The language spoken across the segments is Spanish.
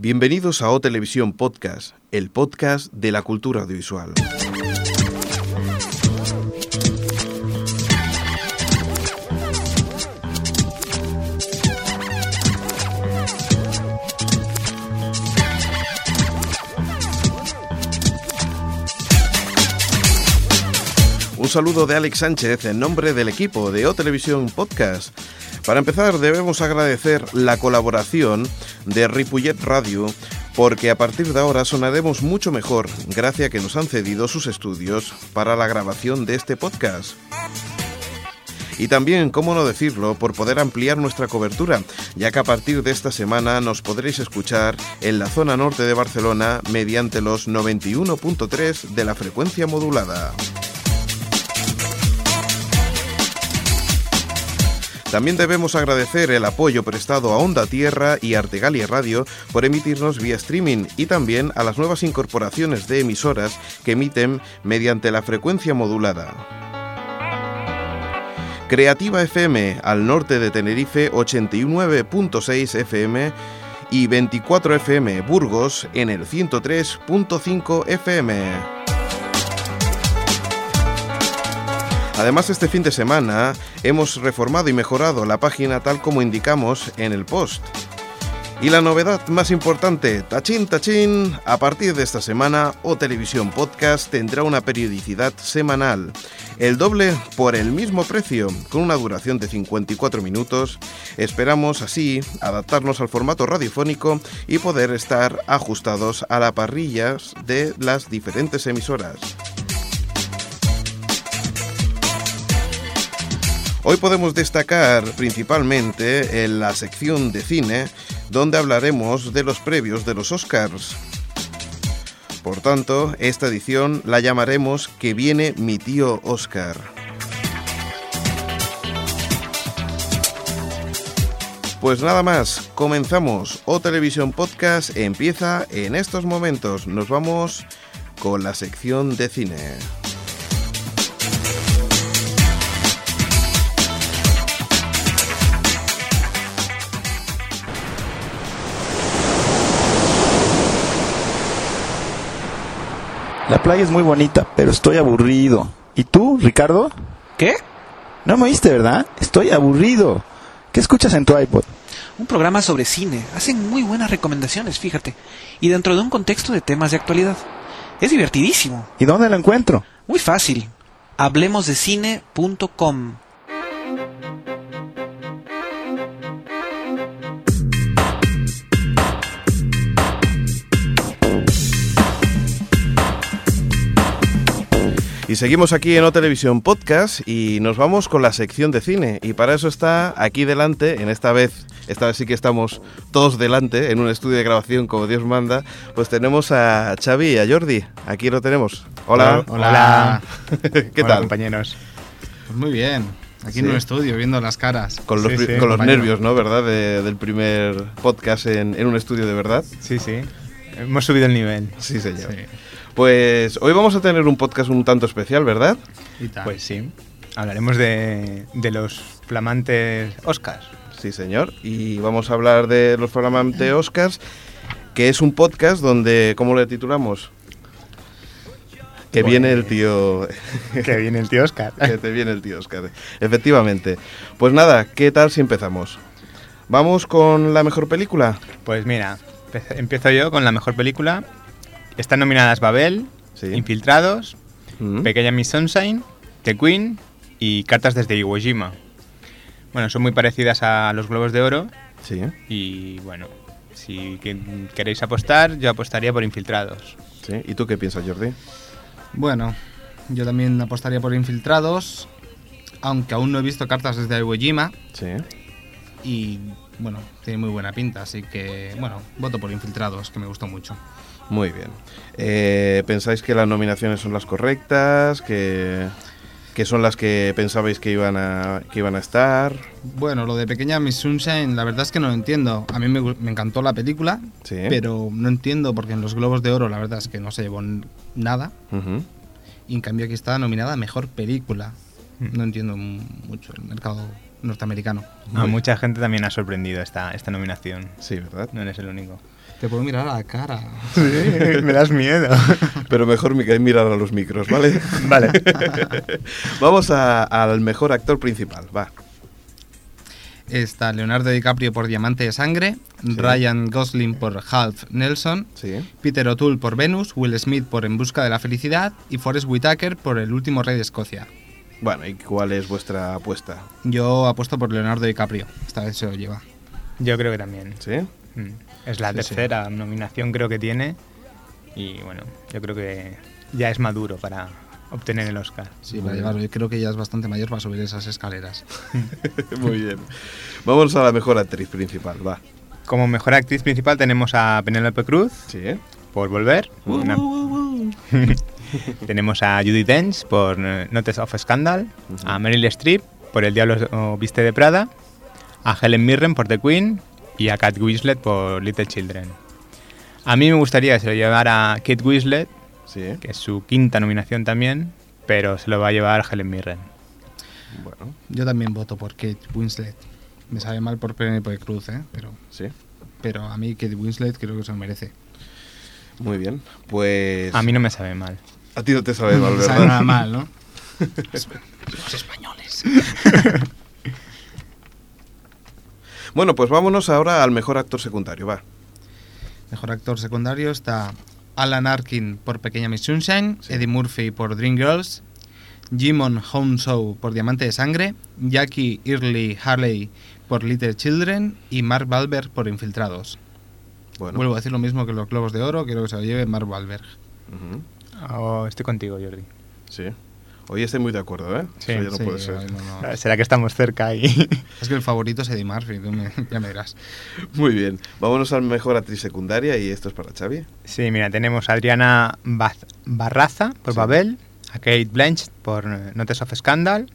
Bienvenidos a O Televisión Podcast, el podcast de la cultura audiovisual. Un saludo de Alex Sánchez en nombre del equipo de O Podcast. Para empezar, debemos agradecer la colaboración de Ripollet Radio porque a partir de ahora sonaremos mucho mejor gracias a que nos han cedido sus estudios para la grabación de este podcast. Y también, cómo no decirlo, por poder ampliar nuestra cobertura, ya que a partir de esta semana nos podréis escuchar en la zona norte de Barcelona mediante los 91.3 de la frecuencia modulada. También debemos agradecer el apoyo prestado a Onda Tierra y Artegalia Radio por emitirnos vía streaming y también a las nuevas incorporaciones de emisoras que emiten mediante la frecuencia modulada. Creativa FM al norte de Tenerife 89.6 FM y 24 FM Burgos en el 103.5 FM. Además, este fin de semana hemos reformado y mejorado la página tal como indicamos en el post. Y la novedad más importante, tachín, tachín, a partir de esta semana O Televisión Podcast tendrá una periodicidad semanal, el doble por el mismo precio, con una duración de 54 minutos. Esperamos así adaptarnos al formato radiofónico y poder estar ajustados a las parrillas de las diferentes emisoras. Hoy podemos destacar principalmente en la sección de cine, donde hablaremos de los previos de los Oscars. Por tanto, esta edición la llamaremos Que viene mi tío Oscar. Pues nada más, comenzamos. O Televisión Podcast empieza en estos momentos. Nos vamos con la sección de cine. La playa es muy bonita, pero estoy aburrido. ¿Y tú, Ricardo? ¿Qué? No me oíste, ¿verdad? Estoy aburrido. ¿Qué escuchas en tu iPod? Un programa sobre cine. Hacen muy buenas recomendaciones, fíjate. Y dentro de un contexto de temas de actualidad. Es divertidísimo. ¿Y dónde lo encuentro? Muy fácil. Hablemosdecine.com. Y seguimos aquí en O Televisión Podcast y nos vamos con la sección de cine. Y para eso está aquí delante, en esta vez, esta vez sí que estamos todos delante, en un estudio de grabación como Dios manda, pues tenemos a Xavi y a Jordi. Aquí lo tenemos. Hola. Hola. ¿Qué Hola, tal? compañeros. Pues muy bien. Aquí Sí. en un estudio, viendo las caras. Con los, Sí, pri- sí, con los compañero. nervios, ¿no? ¿Verdad? De- del primer podcast en, en un estudio de verdad. Sí, sí. Hemos subido el nivel. Sí, señor. Pues hoy vamos a tener un podcast un tanto especial, ¿verdad? Y tal. Pues sí. Hablaremos de, de los flamantes Oscars. Sí, señor. Y vamos a hablar de los flamantes Oscars, que es un podcast donde, ¿cómo le titulamos? Que viene el tío... que viene el tío Oscar. que te viene el tío Oscar. Efectivamente. Pues nada, ¿qué tal si empezamos? ¿Vamos con la mejor película? Pues mira, empiezo yo con la mejor película. Están nominadas Babel, Sí. Infiltrados, Mm. Pequeña Miss Sunshine, The Queen y Cartas desde Iwo Jima. Bueno, son muy parecidas a los Globos de Oro Sí. y bueno, si que- queréis apostar, yo apostaría por Infiltrados. sí. ¿Y tú qué piensas, Jordi? Bueno, yo también apostaría por Infiltrados, aunque aún no he visto cartas desde Iwo Jima Sí. y bueno, tiene muy buena pinta, así que bueno, voto por Infiltrados, que me gustó mucho. Muy bien. Eh, ¿Pensáis que las nominaciones son las correctas? ¿Que, que son las que pensabais que iban a, que iban a estar? Bueno, lo de Pequeña Miss Sunshine, la verdad es que no lo entiendo. A mí me, me encantó la película, Sí. pero no entiendo porque en los Globos de Oro la verdad es que no se llevó nada. Y en cambio aquí está nominada a Mejor Película. Hmm. No entiendo mucho el mercado norteamericano. A mucha gente también ha sorprendido esta, esta nominación. Sí, ¿verdad? No eres el único. Te puedo mirar a la cara. me das miedo. Pero mejor que mirar a los micros, ¿vale? vale. Vamos a- al mejor actor principal, va. Está Leonardo DiCaprio por Diamante de Sangre, Ryan Gosling por Half Nelson, Sí. Peter O'Toole por Venus, Will Smith por En Busca de la Felicidad y Forrest Whitaker por El Último Rey de Escocia. Bueno, ¿y cuál es vuestra apuesta? Yo apuesto por Leonardo DiCaprio. Esta vez se lo lleva. Yo creo que también. ¿Sí? Es la Sí, sí. tercera nominación creo que tiene. Y bueno, yo creo que ya es maduro para obtener el Oscar. Sí, para llevarlo. Yo creo que ya es bastante mayor para subir esas escaleras. Muy bien. Vamos a la mejor actriz principal, va. Como mejor actriz principal tenemos a Penélope Cruz Sí. por Volver. Una- tenemos a Judy Dench por eh, Notes of Scandal. A Meryl Streep por El Diablo Viste de Prada. A Helen Mirren por The Queen. Y a Kate Winslet por Little Children. A mí me gustaría que se lo llevara Kate Winslet, Sí. que es su quinta nominación también, pero se lo va a llevar Helen Mirren. Bueno, Yo también voto por Kate Winslet. Me sabe mal por Penélope Cruz, ¿eh? Pero, sí. pero a mí Kate Winslet creo que se lo merece. Muy bien. Pues. A mí no me sabe mal. A ti no te sabe mal, No sabe ¿verdad? nada mal, ¿no? Los españoles. Bueno, pues vámonos ahora al mejor actor secundario, va. Mejor actor secundario está Alan Arkin por Pequeña Miss Sunshine, Sí. Eddie Murphy por Dreamgirls, Jimon Hounsou por Diamante de Sangre, Jackie Early Harley por Little Children y Mark Wahlberg por Infiltrados. Bueno. Vuelvo a decir lo mismo que los Globos de Oro, quiero que se lo lleve Mark Wahlberg. Ujú, Oh, estoy contigo, Jordi. Sí. Hoy estoy muy de acuerdo, ¿eh? Sí, Eso ya no Sí, puede ser. no, no. ¿Será que estamos cerca y Es que el favorito es Eddie Murphy, tú me- ya me dirás. Muy bien. Vámonos al mejor actriz secundaria y esto es para Xavi. Sí, mira, tenemos a Adriana Baz- Barraza por Sí. Babel, a Kate Blanchett por eh, Notes of Scandal,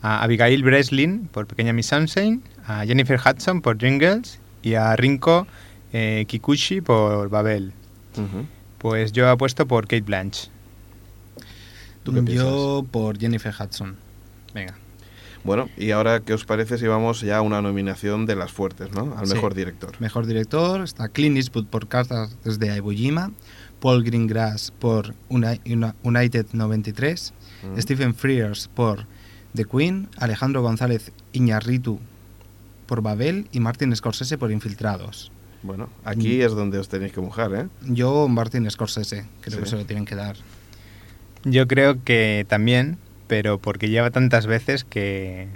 a Abigail Breslin por Pequeña Miss Sunshine, a Jennifer Hudson por Dreamgirls y a Rinko eh, Kikuchi por Babel. Pues yo apuesto por Kate Blanchett. ¿Tú qué Yo por Jennifer Hudson. Venga. Bueno, y ahora, ¿qué os parece si vamos ya a una nominación de las fuertes, ¿no? Al Sí. mejor director. Mejor director está Clint Eastwood por Cartas desde Iwo Jima, Paul Greengrass por Uni- Uni- United 93, Mm. Stephen Frears por The Queen, Alejandro González Iñarritu por Babel y Martin Scorsese por Infiltrados. Bueno, aquí es donde os tenéis que mojar, ¿eh? Yo Martin Scorsese, creo Sí. que se lo tienen que dar. Yo creo que también, pero porque lleva tantas veces que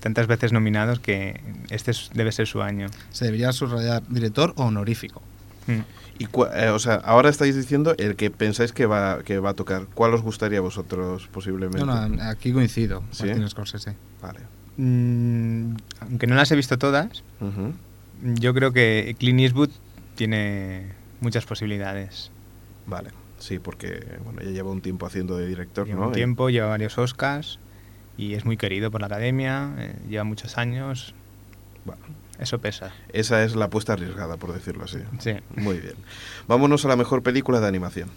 tantas veces nominados que este es- debe ser su año. Se debería subrayar director o honorífico. Mm. Y cua- eh, o sea, ahora estáis diciendo el que pensáis que va, que va a tocar. ¿Cuál os gustaría a vosotros posiblemente? No, no, aquí coincido, ¿Sí? Martin Scorsese. Vale. Mm, aunque no las he visto todas, yo creo que Clint Eastwood tiene muchas posibilidades. Vale. Sí, porque bueno, ya lleva un tiempo haciendo de director, Lleva ¿no? un tiempo, lleva varios Oscars y es muy querido por la academia, eh, lleva muchos años. Bueno, Eso pesa. esa es la apuesta arriesgada, por decirlo así. Sí. Muy bien. Vámonos a la mejor película de animación.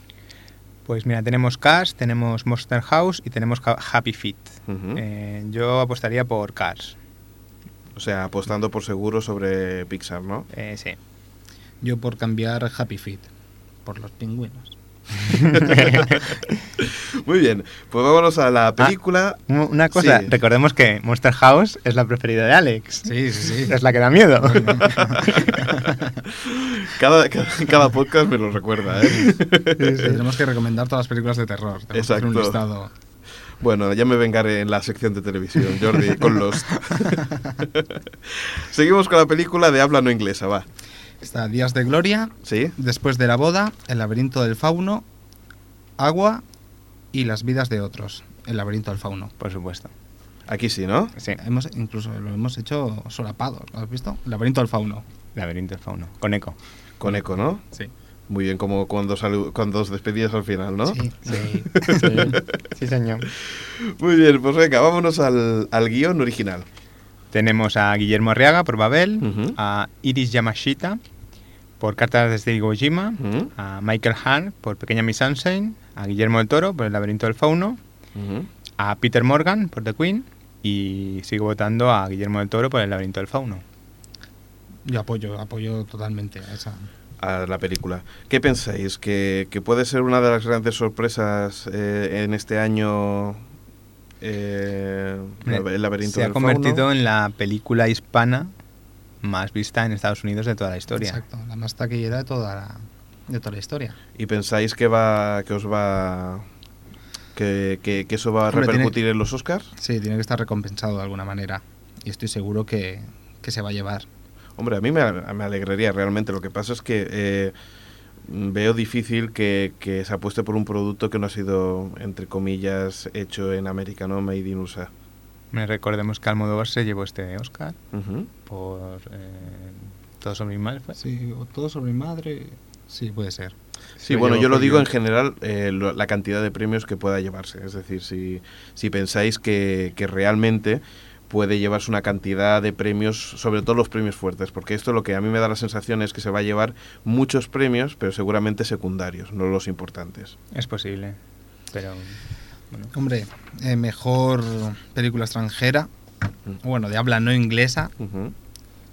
Pues mira, tenemos Cars, tenemos Monster House y tenemos Ha- Happy Feet. Eh, yo apostaría por Cars. O sea, apostando por seguro sobre Pixar, ¿no? Eh, sí. Yo por cambiar Happy Feet, por los pingüinos. Muy bien. Pues vámonos a la película. Un- Una cosa, Sí. recordemos que Monster House es la preferida de Alex. Sí, sí, sí. Es la que da miedo. Cada, cada, cada podcast me lo recuerda, ¿eh? Tenemos que recomendar todas las películas de terror. Tenemos que hacer un Exacto. listado. Bueno, ya me vengaré en la sección de televisión, Jordi, con los. Seguimos con la película de habla no inglesa, va. Está Días de Gloria, ¿Sí? Después de la boda, El laberinto del fauno, Agua y Las vidas de otros. El laberinto del fauno. Por supuesto. Aquí sí, ¿no? Sí. Hemos, incluso lo hemos hecho solapado, ¿lo has visto? El laberinto del fauno. Laberinto del fauno. Con eco. Con eco, ¿no? Sí. Muy bien, como cuando, salu- cuando os despedías al final, ¿no? Sí, sí. Sí, señor. Muy bien, pues venga, vámonos al, al guion original. Tenemos a Guillermo Arriaga por Babel, a Iris Yamashita por Cartas desde Iwo Jima, a Michael Hahn por Pequeña Miss Sunshine, a Guillermo del Toro por El laberinto del fauno, a Peter Morgan por The Queen y sigo votando a Guillermo del Toro por El laberinto del fauno. Yo apoyo, apoyo totalmente a esa. a la película. ¿Qué pensáis? ¿Que, que puede ser una de las grandes sorpresas eh, en este año eh, Hombre, el laberinto Se ha convertido fauno? en la película hispana más vista en Estados Unidos de toda la historia. Exacto, la más taquillera de toda la, de toda la historia. ¿Y pensáis que va que os va que, que- que eso va a Hombre, tiene- repercutir en los Oscars? Sí, tiene que estar recompensado de alguna manera. Y estoy seguro que, que se va a llevar. Hombre, a mí me, me alegraría realmente. Lo que pasa es que eh, veo difícil que, que se apueste por un producto que no ha sido, entre comillas, hecho en América, ¿no? Made in USA. Me recordemos que Almodóvar se llevó este Oscar Ujú. por eh, Todo sobre mi madre. ¿fue? Sí, o todo sobre mi madre. Sí, puede ser. Sí, bueno, yo lo digo en general, eh, lo- la cantidad de premios que pueda llevarse. Es decir, si, si pensáis que, que realmente puede llevarse una cantidad de premios, sobre todo los premios fuertes, porque esto lo que a mí me da la sensación es que se va a llevar muchos premios, pero seguramente secundarios, no los importantes. Es posible. Pero bueno, Hombre, eh, mejor película extranjera, bueno, de habla no inglesa,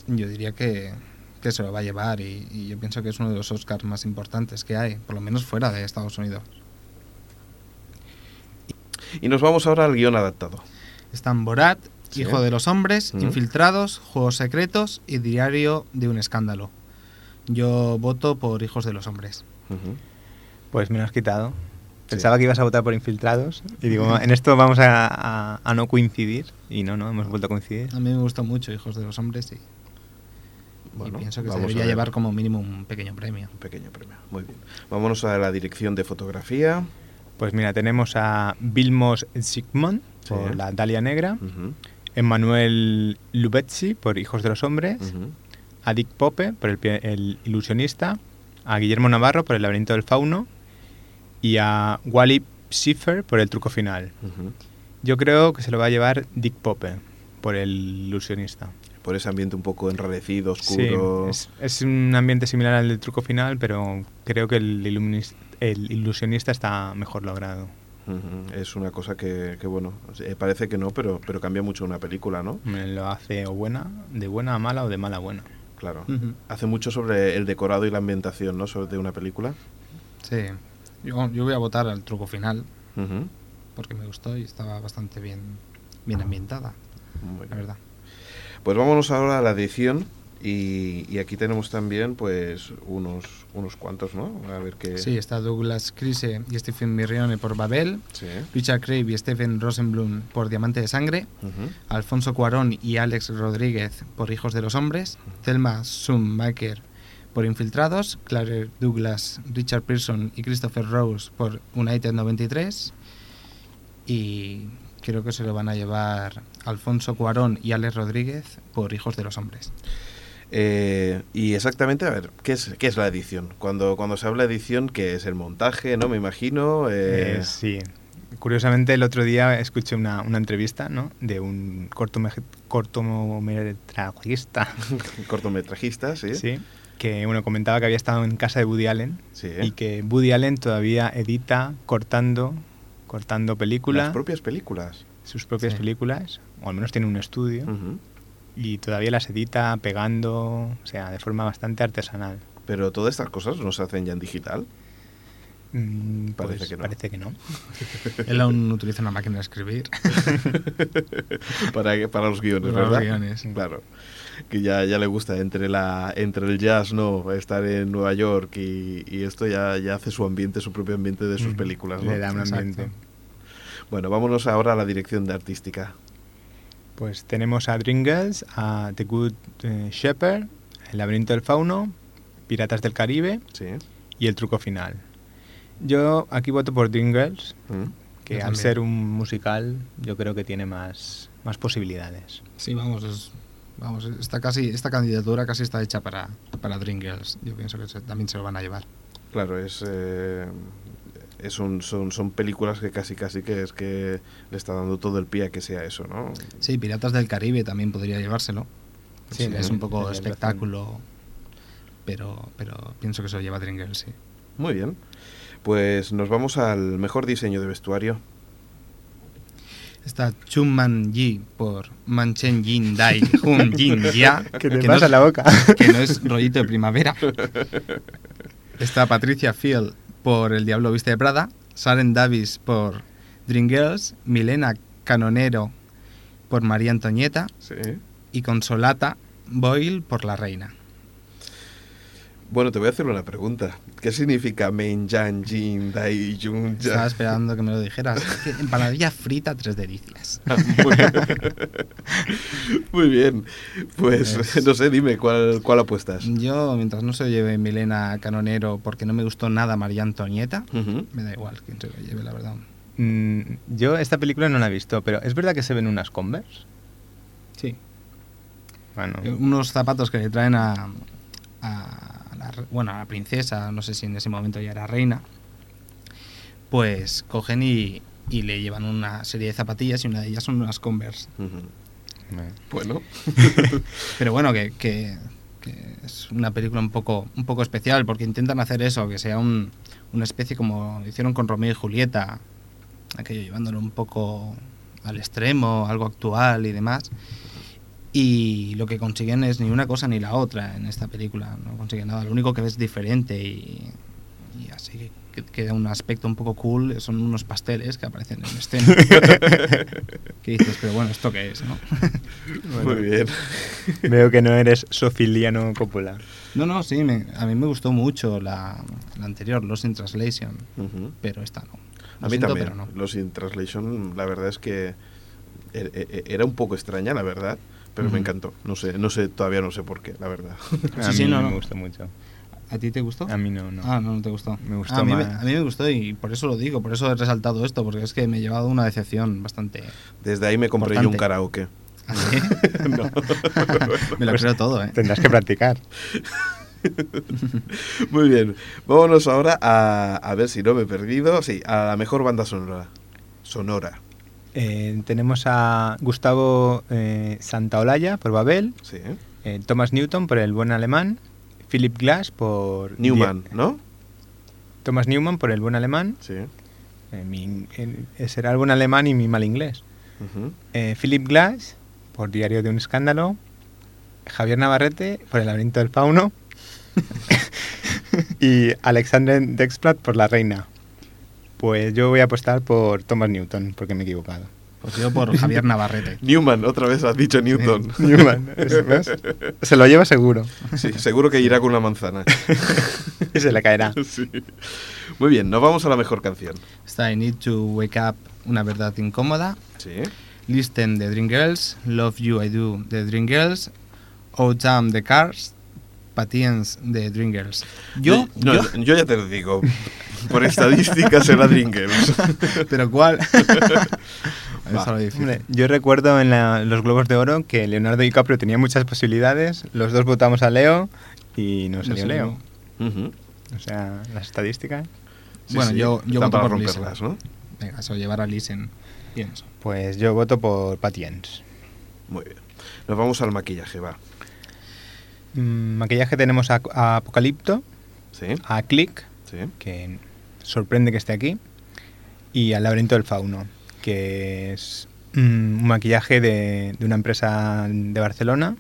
yo diría que, que se lo va a llevar y, y yo pienso que es uno de los Oscars más importantes que hay, por lo menos fuera de Estados Unidos. Y nos vamos ahora al guion adaptado. Están Borat, Sí. Hijo de los Hombres, Ujú. Infiltrados, Juegos Secretos y Diario de un Escándalo. Yo voto por Hijos de los Hombres. Pues me lo has quitado. Pensaba que ibas a votar por infiltrados. Y digo, en esto vamos a, a- a no coincidir. Y no, no, hemos vuelto a coincidir. A mí me gustó mucho Hijos de los Hombres y, pienso que se debería llevar como mínimo un pequeño premio. Un pequeño premio. Muy bien. Vámonos a la dirección de fotografía. Pues mira, tenemos a Vilmos Sigmund Sí. por La Dalia Negra, Emmanuel Lubezzi por Hijos de los Hombres, a Dick Pope por el, el Ilusionista, a Guillermo Navarro por El Laberinto del Fauno y a Wally Schiffer por El Truco Final. Yo creo que se lo va a llevar Dick Pope por El Ilusionista. Por ese ambiente un poco enrarecido, oscuro. Sí, es, es un ambiente similar al del Truco Final, pero creo que el, el Ilusionista está mejor logrado. Es una cosa que, que, bueno, eh, parece que no, pero, pero cambia mucho una película, ¿no? Me Lo hace o buena, de buena a mala o de mala a buena. Claro. Hace mucho sobre el decorado y la ambientación, ¿no? Sobre de una película. Sí, yo, yo voy a votar al truco final porque me gustó y estaba bastante bien, bien ambientada, la verdad. Pues vámonos ahora a la edición. Y, y aquí tenemos también, pues, unos, unos cuantos, ¿no? A ver qué. Sí, está Douglas Crise y Stephen Mirrione por Babel, Sí. Richard Craig y Stephen Rosenblum por Diamante de Sangre. Alfonso Cuarón y Alex Rodríguez por Hijos de los Hombres, Thelma Schumacher por Infiltrados, Claire Douglas, Richard Pearson y Christopher Rose por United 93 y creo que se lo van a llevar Alfonso Cuarón y Alex Rodríguez por Hijos de los Hombres. Eh, y exactamente, a ver, ¿qué es, qué es la edición? Cuando, cuando se habla de edición, ¿qué es el montaje, no? Me imagino. eh, Eh, sí. Curiosamente, el otro día escuché una, una entrevista ¿no? de un cortome- cortometrajista cortometrajista, sí. sí, que bueno, comentaba que había estado en casa de Woody Allen Sí. y que Woody Allen todavía edita cortando, cortando películas, Las propias películas. sus propias Sí. películas, o al menos tiene un estudio, Ujú. Y todavía las edita pegando, o sea, de forma bastante artesanal. Pero todas estas cosas no se hacen ya en digital. Mm, Parece pues que no. Parece que no. Él aún utiliza una máquina de escribir. para, para los guiones, Para los guiones. Claro. Que ya, ya le gusta entre la entre el jazz, ¿no? Estar en Nueva York y, y esto ya, ya hace su ambiente, su propio ambiente de sus Mm, películas, ¿no? Le da un Exacto. ambiente. Bueno, vámonos ahora a la dirección de artística. Pues tenemos a Dreamgirls, a The Good eh, Shepherd, El laberinto del fauno, Piratas del Caribe Sí. y El truco final. Yo aquí voto por Dreamgirls, Mm. que Yo al también. ser un musical yo creo que tiene más, más posibilidades. Sí, vamos, es- vamos, está casi, esta candidatura casi está hecha para, para Dreamgirls. Yo pienso que se- también se lo van a llevar. Claro, es, eh, es un- son, son películas que casi casi que es que le está dando todo el pie a que sea eso, ¿no? Sí, Piratas del Caribe también podría llevárselo. Sí, Sí, es un poco espectáculo, pero, pero pienso que se lo lleva Dreamgirls, sí. Muy bien. Pues nos vamos al mejor diseño de vestuario. Está Chun Man Yi por Manchen Yin Dai Hun Yin Ya. ¿Qué te que pasa no en la boca? que no es rollito de primavera. Está Patricia Field por El Diablo Viste de Prada. Saren Davis por Dreamgirls. Milena Canonero por María Antonieta. Sí. Y Consolata Boyle por La Reina. Bueno, te voy a hacer una pregunta. ¿Qué significa Menjan Jin Dai Jun Estaba Ya? esperando que me lo dijeras. Es que empanadilla frita, tres delicias. Muy bien. Muy bien. Pues Es- no sé, dime cuál, cuál apuestas. Yo, mientras no se lo lleve Milena Canonero porque no me gustó nada María Antonieta, me da igual quién se lo lleve, la verdad. Mm, yo esta película no la he visto, pero ¿es verdad que se ven unas Converse? Sí. Bueno, Eh, Unos zapatos que le traen a, a la, bueno, a la princesa, no sé si en ese momento ya era reina, pues cogen y, y le llevan una serie de zapatillas y una de ellas son unas Converse. Me- Bueno, Pero bueno, que, que- que es una película un poco, un poco especial porque intentan hacer eso, que sea un- una especie como hicieron con Romeo y Julieta, aquello llevándolo un poco al extremo, algo actual y demás. Y lo que consiguen es ni una cosa ni la otra en esta película, no consiguen nada. Lo único que ves diferente y, y así que queda un aspecto un poco cool son unos pasteles que aparecen en escena. que dices, pero bueno, ¿esto qué es? no? muy bien. veo que no eres sofiliano Coppola. No, no, sí, me- a mí me gustó mucho la, la anterior, Lost in Translation, pero esta no. Lo A mí siento, también. pero no. Los in Translation, la verdad es que e- e- era un poco extraña, la verdad, pero me encantó. No sé, no sé, todavía no sé por qué, la verdad. A Sí, sí, mí no, me no. gustó mucho. ¿A ti te gustó? A mí no, no. Ah, no, no te gustó. Me gustó Ah, a, mí más. me, a mí me gustó y por eso lo digo, por eso he resaltado esto, porque es que me he llevado una decepción bastante... Desde ahí me compré yo un karaoke. No. me lo Pues creo todo, ¿eh? Tendrás que practicar. Muy bien, vámonos ahora a, a ver si no me he perdido. Sí, a la mejor banda sonora. Sonora, Eh, tenemos a Gustavo eh, Santaolalla por Babel, sí. eh, Thomas Newton por El Buen Alemán, Philip Glass por... Newman, Die- ¿no? Thomas Newman por El Buen Alemán, Sí. mi- será El Buen Alemán y mi mal inglés. Philip Glass por Diario de un Escándalo, Javier Navarrete por El Laberinto del Fauno y Alexander Dexplat por La Reina. Pues yo voy a apostar por Thomas Newton, porque me he equivocado. Pues yo por Javier Navarrete. Newman, otra vez has dicho Newton. Newman, ¿ves? Se lo lleva seguro. Sí, seguro que irá con una manzana. Y se le caerá. Sí. Muy bien, nos vamos a la mejor canción. Está I Need to Wake Up, Una Verdad Incómoda, Sí. Listen de Dreamgirls, Love You I Do de Dreamgirls, Oh Damn the Cars, Patience de Dreamgirls. Yo, no, yo, yo ya te lo digo. Por estadística será Drinkers. pero ¿cuál? Lo. Hombre, yo recuerdo en la- los Globos de Oro que Leonardo DiCaprio tenía muchas posibilidades, los dos votamos a Leo y no No salió salió. Leo. O sea, las estadísticas. Sí, Bueno, sí, yo- yo están voto para por romperlas, ¿no? Venga, eso, llevar a Listen. Bien. Pues yo voto por Patience. Muy bien. Nos vamos al maquillaje, va. Mm, maquillaje tenemos a, a Apocalipto, Sí, a Click, sí. que sorprende que esté aquí, y al Laberinto del Fauno, que es mm, un maquillaje de, de una empresa de Barcelona,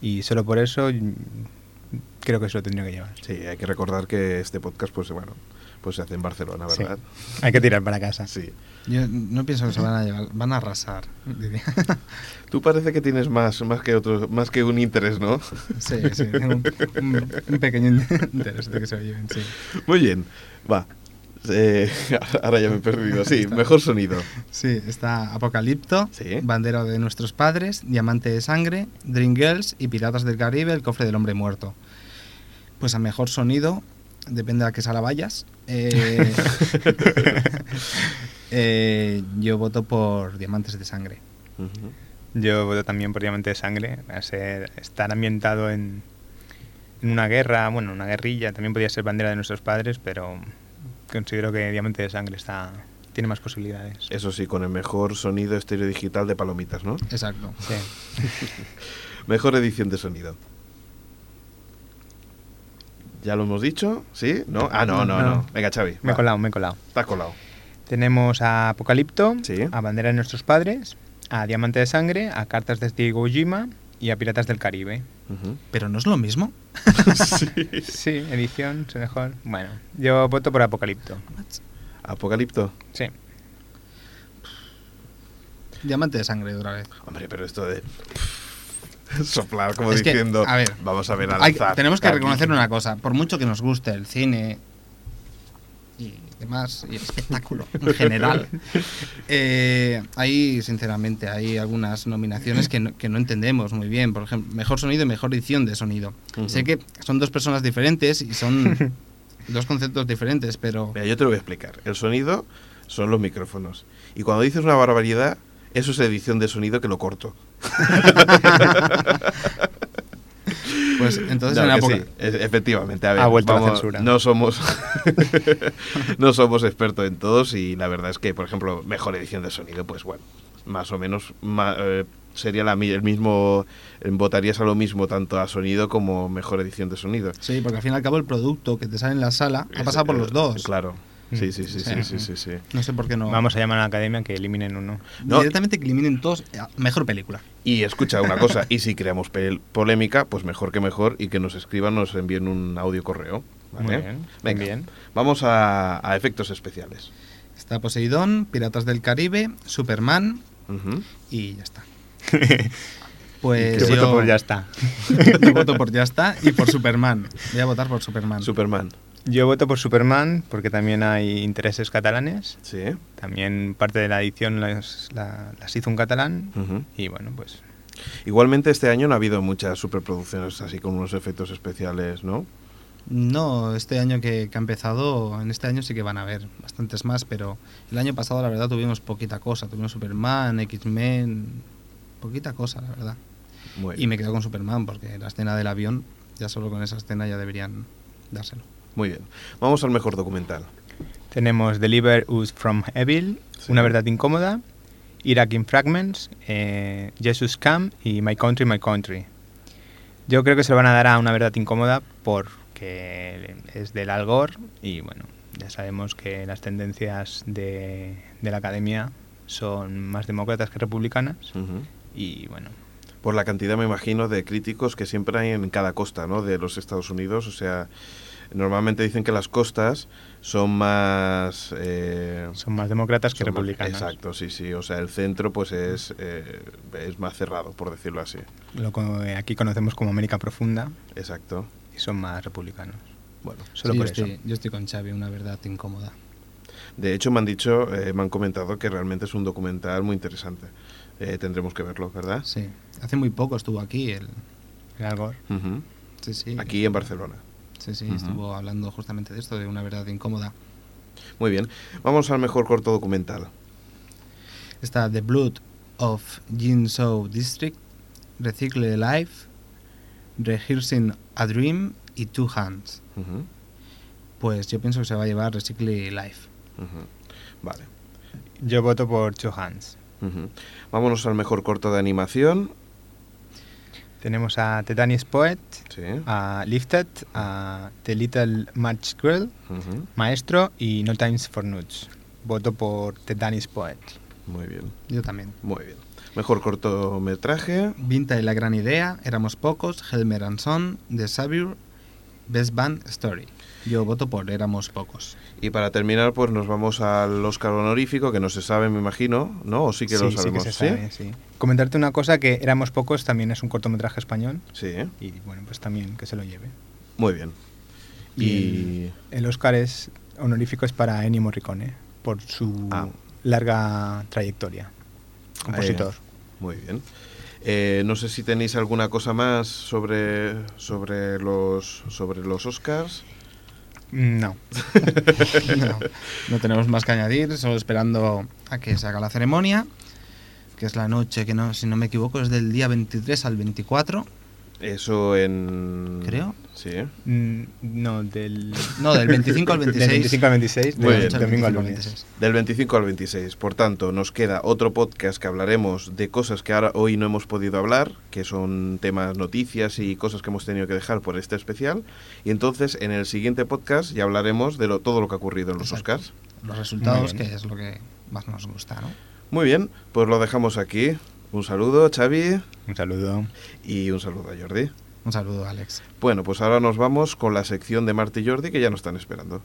y solo por eso mm, creo que se lo tendría que llevar. Sí, hay que recordar que este podcast, pues bueno, pues se hace en Barcelona, Sí. ¿verdad? Hay que tirar para casa. Sí. Yo no pienso que se van a llevar, van a arrasar. diría. Tú parece que tienes más, más que otros, más que un interés, ¿no? sí, sí, tengo un, un- un pequeño interés de que se lo lleven, sí. Muy bien, va. Eh, ahora ya me he perdido. Sí, Está. mejor sonido. Sí, está Apocalipto, Sí. Bandera de nuestros padres, Diamante de sangre, Dreamgirls y Piratas del Caribe, El cofre del hombre muerto. Pues a mejor sonido, depende a qué sala vayas. eh, eh, yo voto por Diamantes de sangre. Yo voto también por Diamante de Sangre, a ser, estar ambientado en, en una guerra, bueno, una guerrilla, también podría ser bandera de nuestros padres, pero considero que Diamante de Sangre está tiene más posibilidades. Eso sí, con el mejor sonido estéreo digital de palomitas, ¿no? Exacto. Sí. Mejor edición de sonido. ¿Ya lo hemos dicho? ¿Sí? ¿No? Ah, no, no, no. No. Venga, Xavi. Me he colado, me he colado. Está colado. Tenemos a Apocalipto, Sí. a Bandera de nuestros padres, a Diamante de Sangre, a Cartas de Iwo Jima y a Piratas del Caribe. Pero no es lo mismo. Sí, edición, es mejor. Bueno, yo voto por Apocalipto. Apocalipto. Sí. Diamante de sangre otra vez. Hombre, pero esto de soplar como Es que, diciendo, a ver, vamos a ver al Hay- azar. tenemos que Aquí. reconocer una cosa. Por mucho que nos guste el cine demás, y el espectáculo en general, eh, hay, sinceramente, hay algunas nominaciones que no, que no entendemos muy bien. Por ejemplo, mejor sonido y mejor edición de sonido. Ujú. Sé que son dos personas diferentes y son dos conceptos diferentes, pero... Mira, yo te lo voy a explicar. El sonido son los micrófonos. Y cuando dices una barbaridad, eso es edición de sonido que lo corto. Sí, efectivamente. A ver, Ha vuelto la censura. No somos, no somos expertos en todos y la verdad es que, por ejemplo, mejor edición de sonido, pues bueno, más o menos eh, sería la, mi- el mismo, eh, votarías a lo mismo tanto a sonido como mejor edición de sonido. Sí, porque al fin y al cabo el producto que te sale en la sala ha pasado por eh, los dos. Claro. Sí, sí, sí, sí, Sí. sí, sí. No sé por qué no. Vamos a llamar a la academia que eliminen uno. No. Directamente que eliminen todos. eh, Mejor película. Y escucha una cosa, y si creamos polémica, pues mejor que mejor, y que nos escriban, nos envíen un audio correo. ¿vale? Muy bien, Venga, bien. vamos a, a efectos especiales. Está Poseidón, Piratas del Caribe, Superman y ya está. Pues Yo yo, voto por ya está. yo voto por ya está y por Superman. Voy a votar por Superman. Superman. Yo voto por Superman porque también hay intereses catalanes. Sí. También parte de la edición las, la- las hizo un catalán. Y bueno, pues Igualmente este año no ha habido muchas superproducciones así con unos efectos especiales, ¿no? No, este año que, que ha empezado, en este año sí que van a haber bastantes más, pero el año pasado la verdad tuvimos poquita cosa. Tuvimos Superman, X-Men, poquita cosa, la verdad. Y me quedo con Superman porque la escena del avión, ya solo con esa escena ya deberían dárselo. Muy bien. Vamos al mejor documental. tenemos Deliver Us from Evil, Sí. Una verdad incómoda, Iraq in Fragments, eh, Jesus Camp y My Country, My Country. Yo creo que se lo van a dar a Una verdad incómoda porque es del Al Gore y bueno, ya sabemos que las tendencias de, de la academia son más demócratas que republicanas Ujú. y bueno, Por la cantidad, me imagino, de críticos que siempre hay en cada costa, ¿no? De los Estados Unidos. O sea, normalmente dicen que las costas son más... eh, son más demócratas que más- republicanas. Exacto, sí, sí. O sea, el centro pues es, eh, es más cerrado, por decirlo así. Lo que aquí conocemos como América Profunda Exacto. y son más republicanos. Bueno, Solo Sí, por yo, eso. estoy, yo estoy con Xavi, una verdad incómoda. de hecho me han dicho, eh, me han comentado que realmente es un documental muy interesante. Eh, tendremos que verlo, ¿verdad? Sí, hace muy poco estuvo aquí el... El Al Gore. Ujú. Sí, sí. Aquí en Barcelona. Sí, sí, Ujú. estuvo hablando justamente de esto, de una verdad incómoda. Muy bien. Vamos al mejor corto documental. Está The Blood of Jinzhou District, Recycle Life, Rehearsing a Dream y Two Hands. Ujú, Pues yo pienso que se va a llevar Recycle Life. ujú. Vale. Yo voto por Two Hands. Vámonos al mejor corto de animación. Tenemos a The Danish Poet, Sí. a Lifted, a The Little Match Girl. Maestro y No Times for Nudes. Voto por The Danish Poet. Muy bien. Yo también. Muy bien. Mejor cortometraje. Vinta y la gran idea, Éramos pocos, Helmer and Son, The Savior, Best Band Story. Yo voto por Éramos pocos. Y para terminar, pues nos vamos al Oscar honorífico, que no se sabe, me imagino, ¿no? ¿O sí que lo sí, sabemos? sí que se sabe, sí. Comentarte una cosa, que Éramos Pocos también es un cortometraje español Sí, y bueno, pues también que se lo lleve. Muy bien. Y Y... el Oscar es honorífico es para Ennio Morricone por su Ah. larga trayectoria. Compositor. Muy bien. Eh, no sé si tenéis alguna cosa más sobre, sobre, los, sobre los Oscars. No. no, no tenemos más que añadir, solo esperando a que se haga la ceremonia, que es la noche, que no, si no me equivoco es del día 23 al 24. Eso en... Creo. Sí. Mm, No, del... No, del 25 al 26. Del 25 al 26, Muy del domingo al 25 al lunes. 26. Del 25 al 26. Por tanto, nos queda otro podcast que hablaremos de cosas que ahora hoy no hemos podido hablar, que son temas, noticias y cosas que hemos tenido que dejar por este especial. Y entonces, en el siguiente podcast ya hablaremos de lo, todo lo que ha ocurrido en los Exacto. Oscars. los resultados, que es lo que más nos gusta, ¿no? Muy bien, pues lo dejamos aquí. Un saludo, Xavi, Un saludo. y un saludo a Jordi. Un saludo, Alex. Bueno, pues ahora nos vamos con la sección de Marta y Jordi que ya nos están esperando.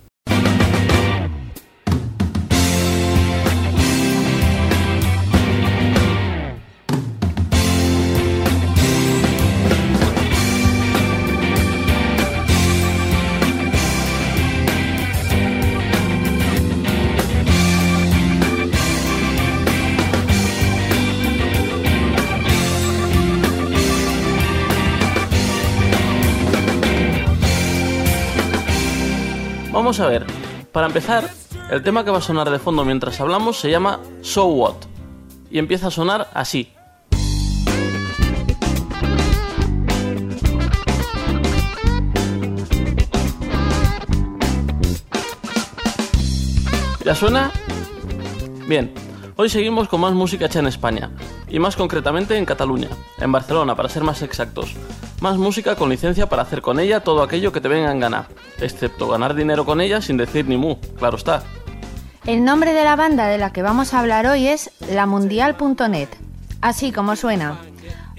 Vamos a ver. Para empezar, el tema que va a sonar de fondo mientras hablamos se llama So What. Y empieza a sonar así. ¿Ya suena? Bien, hoy seguimos con más música hecha en España, y más concretamente en Cataluña, en Barcelona para ser más exactos. Más música con licencia para hacer con ella todo aquello que te venga en gana, excepto ganar dinero con ella sin decir ni mu, claro está. El nombre de la banda de la que vamos a hablar hoy es lamundial.net, así como suena.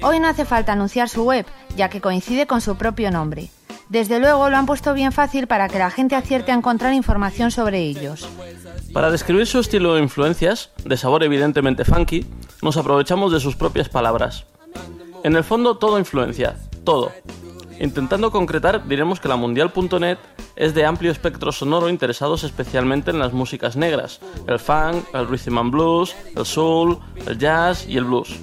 Hoy no hace falta anunciar su web, ya que coincide con su propio nombre. Desde luego lo han puesto bien fácil para que la gente acierte a encontrar información sobre ellos. Para describir su estilo e influencias, de sabor evidentemente funky, nos aprovechamos de sus propias palabras. En el fondo todo influencia, todo. Intentando concretar, diremos que la mundial.net es de amplio espectro sonoro interesados especialmente en las músicas negras, el funk, el rhythm and blues, el soul, el jazz y el blues.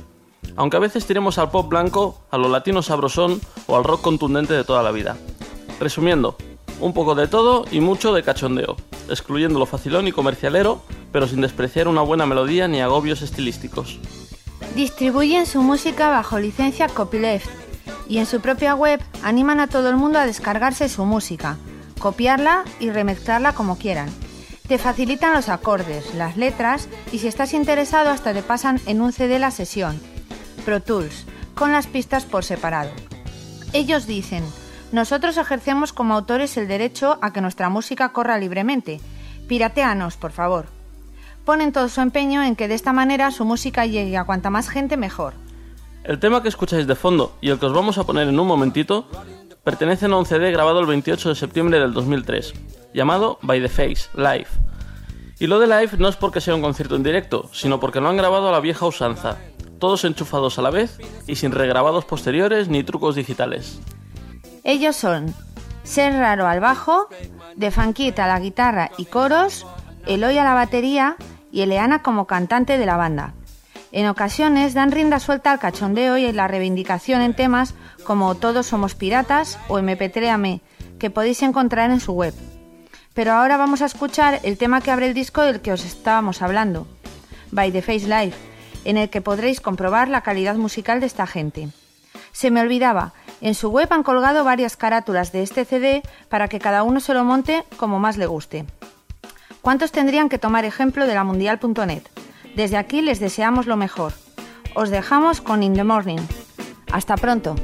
Aunque a veces tiremos al pop blanco, a lo latino sabrosón o al rock contundente de toda la vida. Resumiendo, un poco de todo y mucho de cachondeo, excluyendo lo facilón y comercialero, pero sin despreciar una buena melodía ni agobios estilísticos. Distribuyen su música bajo licencia copyleft y en su propia web animan a todo el mundo a descargarse su música, copiarla y remezclarla como quieran. Te facilitan los acordes, las letras y si estás interesado hasta te pasan en un CD la sesión, Pro Tools, con las pistas por separado. Ellos dicen, nosotros ejercemos como autores el derecho a que nuestra música corra libremente. Pirateanos, por favor. Ponen todo su empeño en que de esta manera su música llegue a cuanta más gente mejor. El tema que escucháis de fondo y el que os vamos a poner en un momentito pertenecen a un CD grabado el 28 de septiembre del 2003, llamado By the Face, Live. Y lo de live no es porque sea un concierto en directo, sino porque lo han grabado a la vieja usanza, todos enchufados a la vez y sin regrabados posteriores ni trucos digitales. Ellos son Ser Raro al bajo, De Fanquita a la guitarra y coros, Eloy a la batería y Eleana como cantante de la banda. En ocasiones dan rienda suelta al cachondeo y la reivindicación en temas como Todos somos piratas o MP3AME, que podéis encontrar en su web. Pero ahora vamos a escuchar el tema que abre el disco del que os estábamos hablando, By the Face Live, en el que podréis comprobar la calidad musical de esta gente. Se me olvidaba, en su web han colgado varias carátulas de este CD para que cada uno se lo monte como más le guste. ¿Cuántos tendrían que tomar ejemplo de la mundial.net? Desde aquí les deseamos lo mejor. Os dejamos con In the Morning. Hasta pronto.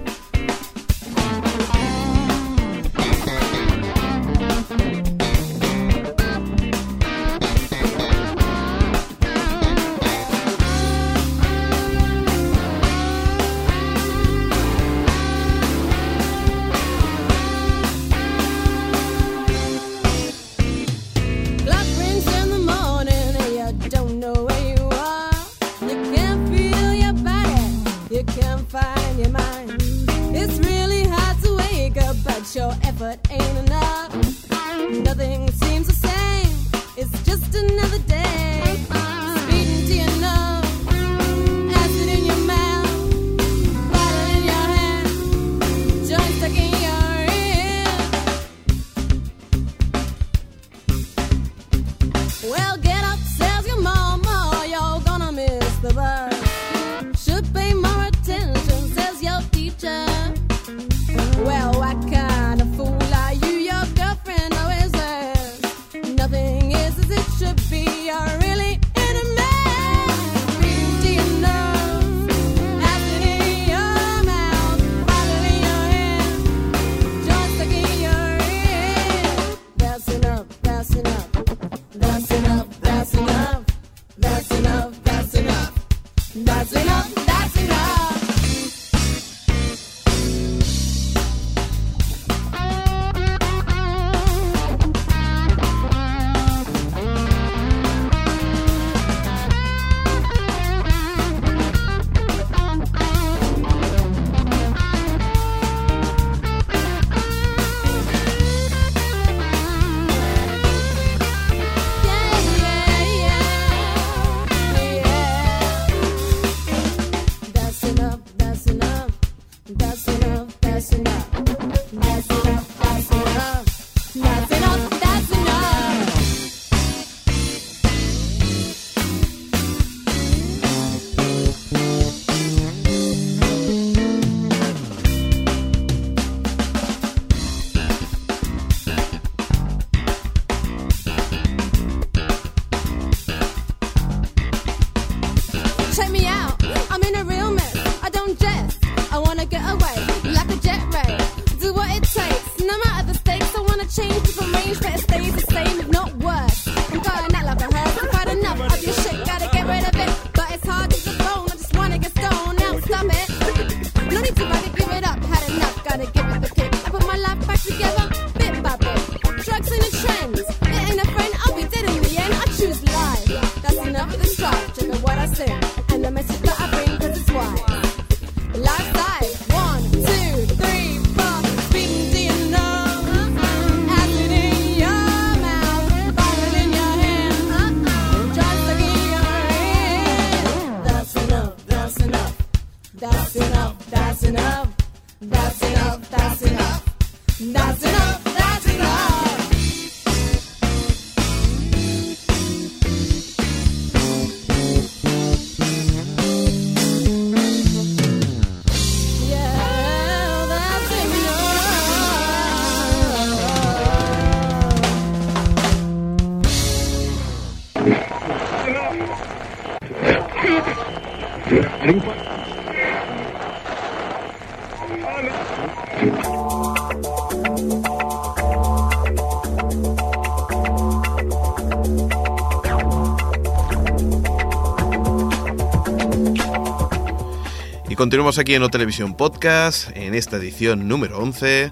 Continuamos aquí en O Televisión Podcast, en esta edición número 11.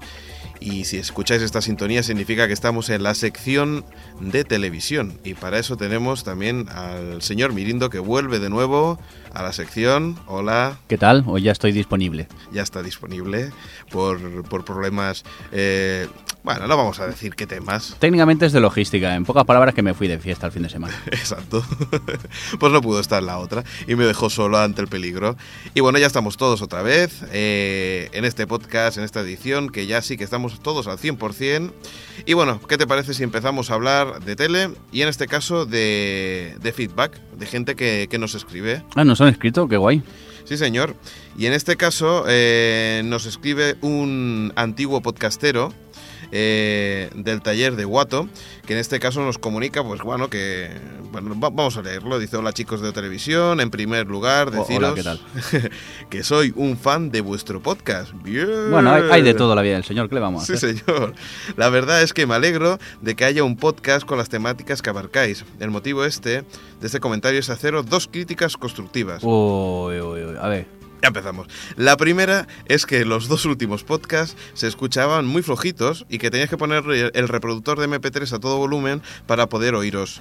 Y si escucháis esta sintonía significa que estamos en la sección de televisión. Y para eso tenemos también al señor Mirindo que vuelve de nuevo a la sección. Hola, ¿Qué tal? Hoy ya estoy disponible. ya está disponible por, por problemas... eh, bueno, no vamos a decir qué temas. Técnicamente es de logística, en pocas palabras que me fui de fiesta el fin de semana. Exacto. pues no pudo estar la otra y me dejó solo ante el peligro. Y bueno, ya estamos todos otra vez eh, en este podcast, en esta edición, que ya sí que estamos todos al 100%. Y bueno, ¿qué te parece si empezamos a hablar de tele y en este caso de, de feedback, de gente que, que nos escribe? Ah, nos han escrito, qué guay. Sí, señor. Y en este caso eh, nos escribe un antiguo podcastero eh, del taller de Guato, que en este caso nos comunica, pues bueno, que bueno, va- vamos a leerlo. Dice, hola chicos de televisión, en primer lugar, O- deciros hola, ¿qué tal? que soy un fan de vuestro podcast. Bien. Bueno, hay, hay de todo la vida del señor, ¿qué le vamos a Sí, señor. La verdad es que me alegro de que haya un podcast con las temáticas que abarcáis. El motivo este de este comentario es haceros dos críticas constructivas. Uy, uy, uy, a ver. Ya empezamos. La primera es que los dos últimos podcasts se escuchaban muy flojitos y que tenías que poner el reproductor de MP3 a todo volumen para poder oíros.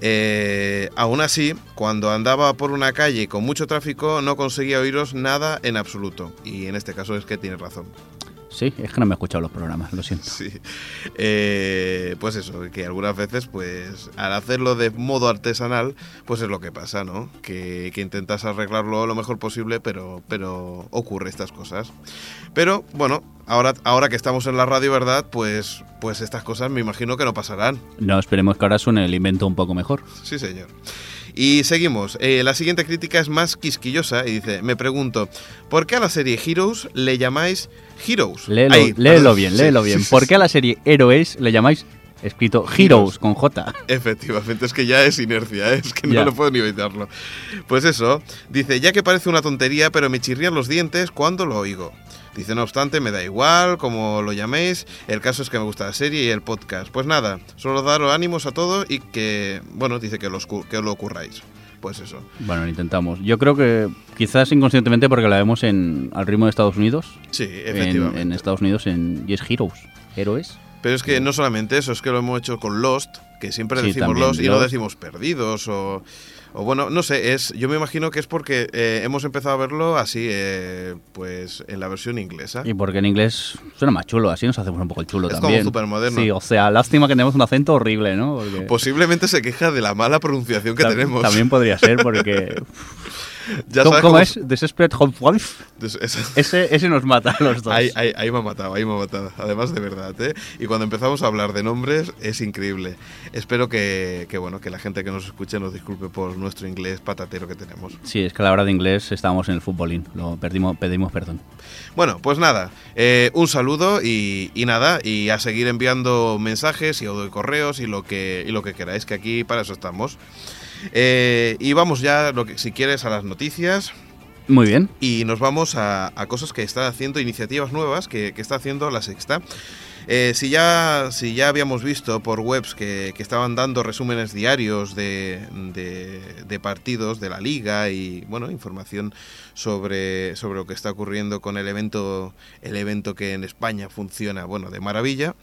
Eh, aún así, cuando andaba por una calle con mucho tráfico no conseguía oíros nada en absoluto. Y en este caso es que tienes razón. Sí, es que no me he escuchado los programas, lo siento. Sí. Eh, pues eso, que algunas veces, pues, al hacerlo de modo artesanal, pues es lo que pasa, ¿no? Que, que intentas arreglarlo lo mejor posible, pero, pero ocurre estas cosas. Pero, bueno, ahora, ahora que estamos en la radio, ¿verdad? Pues, pues estas cosas me imagino que no pasarán. No, esperemos que ahora suene el invento un poco mejor. Sí, señor. Y seguimos. Eh, la siguiente crítica es más quisquillosa y dice, me pregunto, ¿por qué a la serie Heroes le llamáis Heroes? Léelo, perdón, bien, léelo sí, bien. sí, ¿Por qué a la serie Héroes le llamáis escrito Heroes con J? Efectivamente, es que ya es inercia, ¿eh? es que no Ya. lo puedo ni evitarlo. Pues eso, dice, ya que parece una tontería, pero me chirrían los dientes cuando lo oigo. Dice, no obstante, me da igual, como lo llaméis, el caso es que me gusta la serie y el podcast. Pues nada, solo daros ánimos a todo y que, bueno, dice que, los, que lo ocurráis. Pues eso. Bueno, lo intentamos. Yo creo que quizás inconscientemente porque la vemos en al ritmo de Estados Unidos. Sí, En, efectivamente. en Estados Unidos en, y es Heroes. Héroes. Pero es que no solamente eso, es que lo hemos hecho con Lost, que siempre Sí, decimos también, Lost y no decimos perdidos o, o bueno, no sé, es yo me imagino que es porque eh, hemos empezado a verlo así, eh, pues en la versión inglesa. Y porque en inglés suena más chulo, así nos hacemos un poco el chulo Es como también. supermoderno. Sí, o sea, lástima que tenemos un acento horrible, ¿no? Porque Posiblemente se queja de la mala pronunciación que tenemos. También podría ser, porque. ya ¿Cómo, sabes cómo es? Desperate Housewife. Des- Ese, ese nos mata a los dos. Ahí, ahí- ahí me ha matado, ahí me ha matado. Además de verdad, ¿eh? Y cuando empezamos a hablar de nombres es increíble. Espero que, que, bueno, que la gente que nos escuche nos disculpe por nuestro inglés patatero que tenemos. Sí, es que a la hora de inglés estábamos en el futbolín. Lo perdimos, pedimos perdón. Bueno, pues nada, eh, un saludo y, y nada, y a seguir enviando mensajes y correos y lo que, y lo que queráis, que aquí para eso estamos. Eh, y vamos ya, lo que, si quieres, a las noticias. Muy bien. Y nos vamos a, a cosas que está haciendo, iniciativas nuevas que, que está haciendo la Sexta. Eh, si, ya, si ya habíamos visto por webs que, estaban dando resúmenes diarios de, partidos de la liga y bueno información sobre, sobre lo que está ocurriendo con el evento el evento que en España funciona bueno de maravilla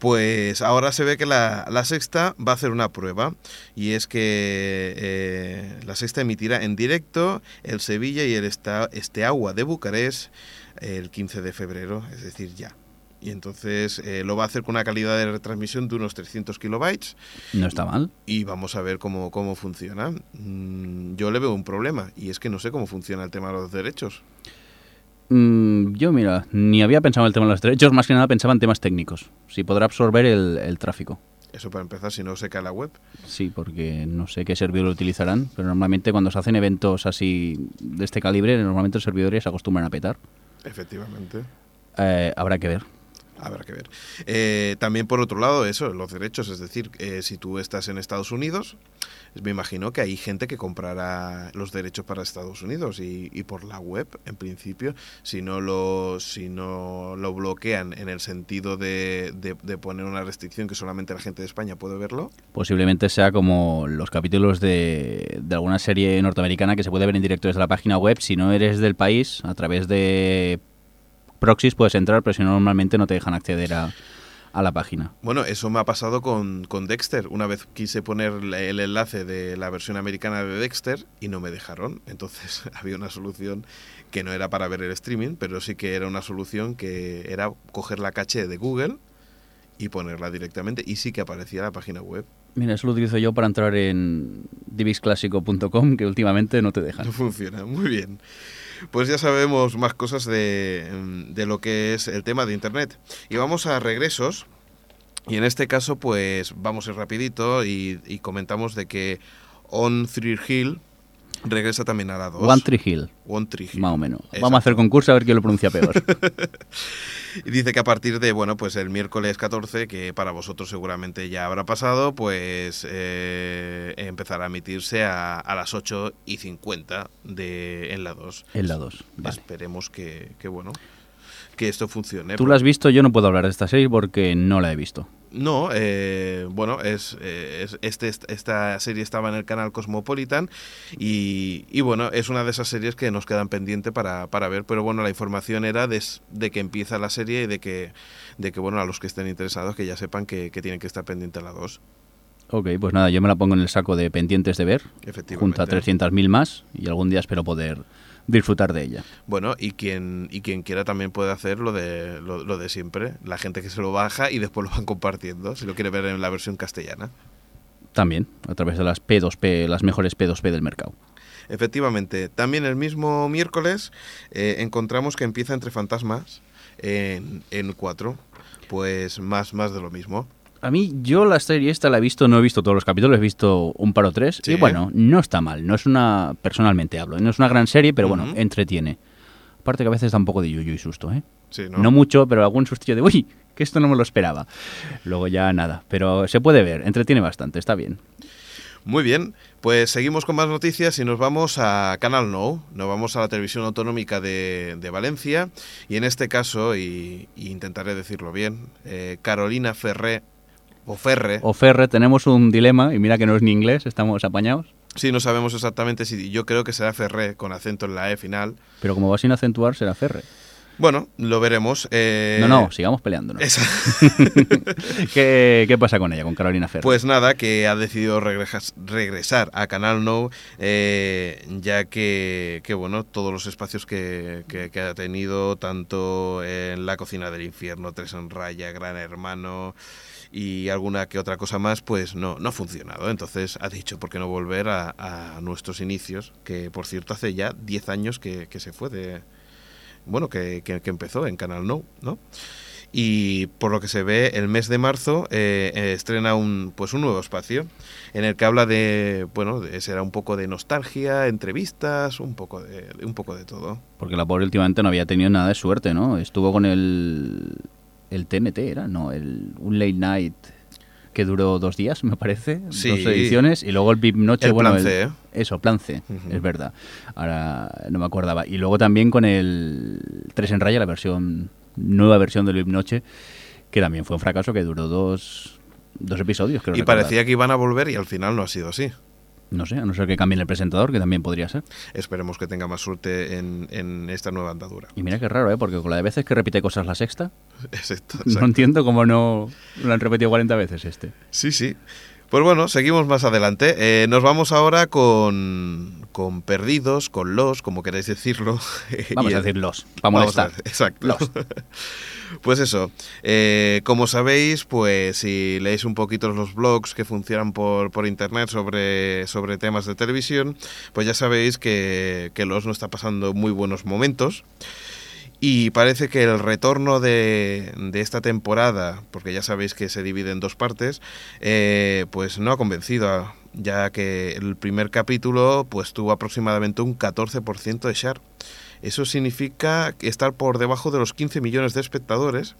pues ahora se ve que la, la sexta va a hacer una prueba y es que eh, la sexta emitirá en directo el Sevilla y el Esteagua de Bucarest el 15 de febrero, es decir, ya. Y entonces eh, lo va a hacer con una calidad de retransmisión de unos 300 kilobytes No está mal. y vamos a ver cómo, cómo funciona. Mm, yo le veo un problema y es que no sé cómo funciona el tema de los derechos. Mm, yo, mira, ni había pensado en el tema de los derechos, más que nada pensaba en temas técnicos. Si podrá absorber el, el tráfico. Eso para empezar, si no se cae la web. Sí, porque no sé qué servidor utilizarán, pero normalmente cuando se hacen eventos así de este calibre, normalmente los servidores se acostumbran a petar. Efectivamente. Eh, habrá que ver. Habrá que ver. Eh, también por otro lado, eso, los derechos, es decir, eh, si tú estás en Estados Unidos, me imagino que hay gente que comprará los derechos para Estados Unidos y, por la web, en principio, si no lo, si no lo bloquean en el sentido de, de- de poner una restricción que solamente la gente de España puede verlo. Posiblemente sea como los capítulos de, de alguna serie norteamericana que se puede ver en directo desde la página web. Si no eres del país, a través de proxies puedes entrar, pero si no, normalmente no te dejan acceder a, a la página. Bueno, eso me ha pasado con, con Dexter. Una vez quise poner el enlace de la versión americana de Dexter y no me dejaron. Entonces había una solución que no era para ver el streaming, pero sí que era una solución que era coger la caché de Google y ponerla directamente y sí que aparecía la página web. Mira, eso lo utilizo yo para entrar en divixclásico.com, que últimamente no te dejan. No funciona, muy bien. Pues ya sabemos más cosas de, mm, de lo que es el tema de Internet. Y vamos a regresos. Y en este caso, pues vamos a ir rapidito y, y comentamos de que On Three Hill regresa también a la 2. One Tree Hill, One Tree Hill. más o menos. Exacto. Vamos a hacer concurso a ver quién lo pronuncia peor. Y dice que a partir de, bueno, pues el miércoles 14, que para vosotros seguramente ya habrá pasado, pues eh, empezará a emitirse a, a las 8 y 50 de, en la 2. en la 2. Vale. Esperemos que, que, bueno, que esto funcione. Tú la has visto, yo no puedo hablar de esta serie porque no la he visto. No, eh, bueno, es, eh, es- este, esta serie estaba en el canal Cosmopolitan y, y, bueno, es una de esas series que nos quedan pendiente para, para ver, pero bueno, la información era de, que empieza la serie y de que, de que, bueno, a los que estén interesados que ya sepan que, que tienen que estar pendiente a la 2. Ok, pues nada, yo me la pongo en el saco de pendientes de ver, Efectivamente. junto a 300.000 más, y algún día espero poder disfrutar de ella. Bueno, y quien, y quien quiera también puede hacer lo de, lo, lo de siempre, la gente que se lo baja y después lo van compartiendo, si lo quiere ver en la versión castellana. También, a través de las P2P, las mejores P2P del mercado. Efectivamente, también el mismo miércoles eh, encontramos que empieza entre fantasmas en, en 4, pues más, más de lo mismo. A mí, yo la serie esta la he visto, no he visto todos los capítulos, he visto un par o tres, Sí. y bueno, no está mal, no es una, personalmente hablo, no es una gran serie, pero bueno, entretiene. Aparte que a veces da un poco de yuyu y susto, ¿eh? Sí, No, mucho, pero algún sustillo de, uy, que esto no me lo esperaba. Luego ya nada, pero se puede ver, entretiene bastante, está bien. Muy bien, pues seguimos con más noticias y nos vamos a Canal No, nos vamos a la televisión autonómica de, de Valencia y en este caso, y, y intentaré decirlo bien, eh, Carolina Ferré, o Ferre, O Ferre, tenemos un dilema, y mira que no es ni inglés, estamos apañados, sí, no sabemos exactamente si, yo creo que será Ferré con acento en la E final. pero como va sin acentuar, será Ferre. Bueno, lo veremos. eh, No, no, sigamos peleándonos. esa- ¿Qué, qué pasa con ella, con Carolina Ferre? Pues nada, que ha decidido regresas- regresar a Canal No, eh, ya que, que, bueno, todos los espacios que, que- que ha tenido, tanto en La Cocina del Infierno, Tres en Raya, Gran Hermano y alguna que otra cosa más, pues no, no ha funcionado. Entonces ha dicho, ¿por qué no volver a, nuestros inicios? Que, por cierto, hace ya 10 años que, que se fue de... Bueno, que, que- que empezó en Canal No, ¿no? y por lo que se ve el mes de marzo eh, eh, estrena un pues un nuevo espacio en el que habla de bueno de- será un poco de nostalgia entrevistas un poco de un poco de todo Porque la pobre últimamente no había tenido nada de suerte, ¿no? Estuvo con el. El TNT, ¿era? No, el, un late night. que duró dos días, me parece, Sí. dos ediciones, y luego el VIP Noche, El bueno, Plan el- C, ¿eh? eso, Plan C, es verdad. Ahora no me acordaba. Y luego también con el 3 en raya, la versión, nueva versión del VIP Noche, que también fue un fracaso, que duró dos, dos episodios, creo Y recordar. parecía que iban a volver y al final no ha sido así. No sé, a no ser que cambien el presentador, que también podría ser. Esperemos que tenga más suerte en, en esta nueva andadura. Y mira qué raro, ¿eh? Porque con la de veces que repite cosas la sexta, Exacto, no entiendo cómo no lo han repetido 40 veces este. Sí, sí. Pues bueno, seguimos más adelante. Eh, nos vamos ahora con, con Perdidos, con Los, como queréis decirlo. Vamos a decir los, Vamos a molestar. ver, exacto. pues eso, eh, como sabéis, pues si leéis un poquito los blogs que funcionan por, por internet sobre, sobre temas de televisión, pues ya sabéis que, que Los no está pasando muy buenos momentos. Y parece que el retorno de, de esta temporada, porque ya sabéis que se divide en dos partes, eh, pues no ha convencido, a- ya que el primer capítulo pues tuvo aproximadamente un 14% de share. Eso significa estar por debajo de los 15 millones de espectadores.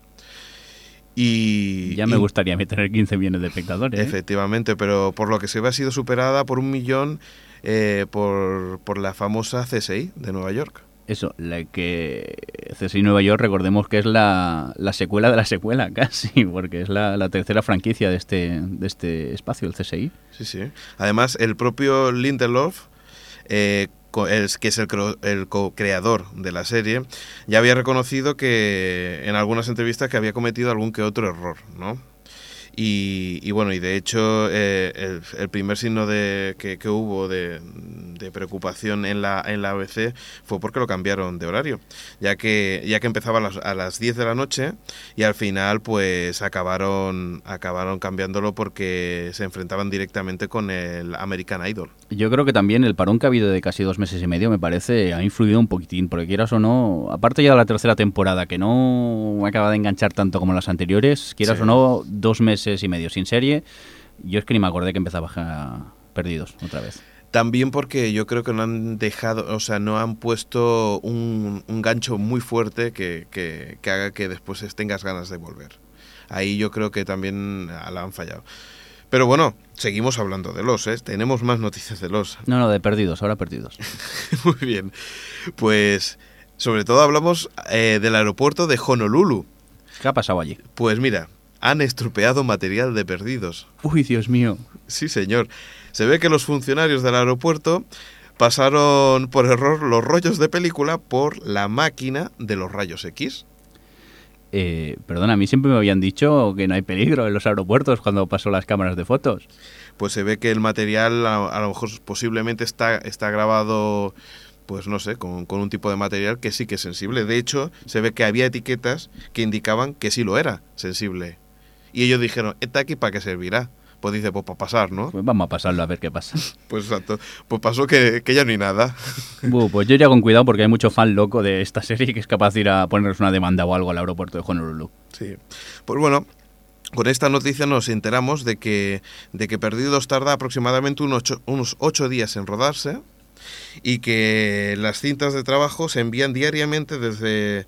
Y Ya me y- gustaría tener 15 millones de espectadores. ¿eh? Efectivamente, pero por lo que se ve ha sido superada por un millón eh, por, por la famosa CSI de Nueva York. Eso, la que CSI Nueva York, recordemos que es la, la secuela de la secuela, casi, porque es la, la tercera franquicia de este, de este espacio, el CSI. Sí, sí. Además, el propio Lindelof, eh, que es el co-creador de la serie, ya había reconocido que en algunas entrevistas que había cometido algún que otro error, ¿no? Y, y bueno, y de hecho eh, el, el primer signo de, que, que hubo de, de preocupación en la, en la ABC fue porque lo cambiaron de horario, ya que, ya que empezaba a las, a las 10 de la noche y al final pues acabaron, acabaron cambiándolo porque se enfrentaban directamente con el American Idol. Yo creo que también el parón que ha habido de casi dos meses y medio, me parece, ha influido un poquitín, porque quieras o no, aparte ya de la tercera temporada, que no acaba de enganchar tanto como las anteriores, quieras Sí. o no, dos meses y medio sin serie, yo es que ni me acordé que empezaba a perdidos otra vez. También porque yo creo que no han dejado, o sea, no han puesto un, un gancho muy fuerte que, que- que haga que después tengas ganas de volver. Ahí yo creo que también ah, la han fallado. Pero bueno, seguimos hablando de los, ¿eh? Tenemos más noticias de los. No, no, de perdidos, ahora perdidos. Muy bien. Pues sobre todo hablamos eh, del aeropuerto de Honolulu. ¿Qué ha pasado allí? Pues mira, han estropeado material de perdidos. Uy, Dios mío. Sí, señor. Se ve que los funcionarios del aeropuerto pasaron por error los rollos de película por la máquina de los rayos X. Eh, perdona, a mí siempre me habían dicho que no hay peligro en los aeropuertos cuando paso las cámaras de fotos. Pues se ve que el material a, a lo mejor posiblemente está, está grabado, pues no sé, con, con un tipo de material que sí que es sensible. De hecho, se ve que había etiquetas que indicaban que sí lo era sensible. Y ellos dijeron, ¿está aquí para qué servirá? Pues dice, pues para pasar, ¿no? Pues vamos a pasarlo a ver qué pasa. Pues exacto. Pues pasó que, que ya no hay nada. Bu, pues yo iría con cuidado porque hay mucho fan loco de esta serie que es capaz de ir a ponernos una demanda o algo al aeropuerto de Honolulu. Sí. Pues bueno, con esta noticia nos enteramos de que, de que Perdidos tarda aproximadamente unos ocho, unos ocho días en rodarse y que las cintas de trabajo se envían diariamente desde...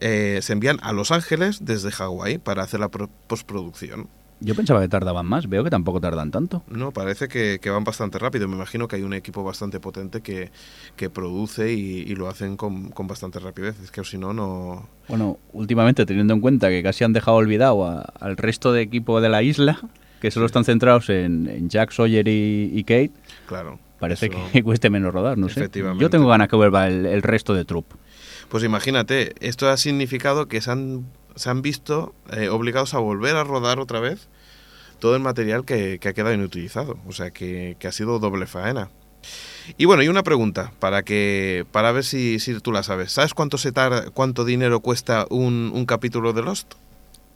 eh, se envían a Los Ángeles desde Hawái para hacer la pro- postproducción. Yo pensaba que tardaban más, veo que tampoco tardan tanto. No, parece que, que van bastante rápido. Me imagino que hay un equipo bastante potente que, que produce y, y lo hacen con, con bastante rapidez. Es que si no, no... Bueno, últimamente teniendo en cuenta que casi han dejado olvidado a- al resto de equipo de la isla, que solo están centrados en, en Jack Sawyer y, y Kate, Claro. Parece eso- que cueste menos rodar, no sé. Yo tengo ganas que vuelva el, el resto de troupe. Pues imagínate, esto ha significado que se han, se han visto eh, obligados a volver a rodar otra vez todo el material que, que ha quedado inutilizado. O sea que, que ha sido doble faena. Y bueno, y una pregunta para que para ver si, si tú la sabes. ¿Sabes cuánto se tarda, cuánto dinero cuesta un, un capítulo de Lost?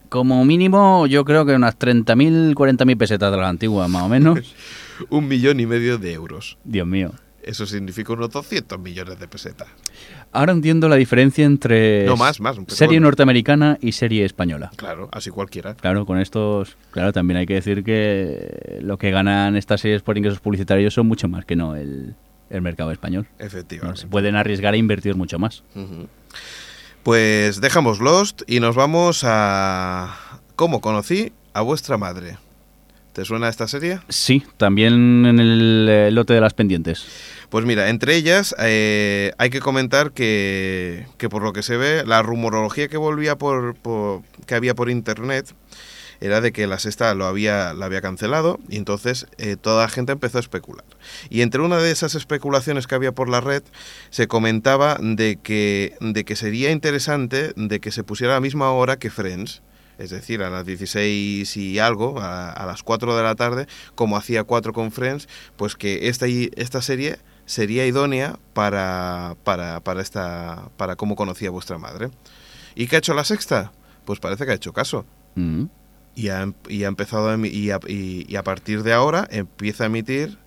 Como mínimo, yo creo que unas 30.000, 40.000 pesetas de la antigua, más o menos. Un millón y medio de euros. Dios mío. Eso significa unos 200 millones de pesetas. Ahora entiendo la diferencia entre No, más, más, un serie norteamericana y serie española. Claro, así cualquiera. Claro, con estos, claro, también hay que decir que lo que ganan estas series por ingresos publicitarios son mucho más que no el, el mercado español. No, Efectivamente. se pueden arriesgar a invertir mucho más. Ujú. Pues dejamos Lost y nos vamos a cómo conocí a vuestra madre. ¿Te suena esta serie? Sí, también en el eh, lote de las pendientes. Pues mira, entre ellas eh, hay que comentar que, que por lo que se ve, la rumorología que volvía por, por- que había por internet era de que la sexta lo había, la había cancelado y entonces eh, toda la gente empezó a especular. Y entre una de esas especulaciones que había por la red se comentaba de que, de que sería interesante de que se pusiera a la misma hora que Friends. Es decir, a las 16 y algo, a, las 4 de la tarde, como hacía 4 con Friends, pues que esta, esta serie sería idónea para, para, para, esta, para cómo conocía vuestra madre. ¿Y qué ha hecho la sexta? Pues parece que ha hecho caso. Mm. Y ha, em- y ha empezado a, y a, y- y a partir de ahora empieza a emitir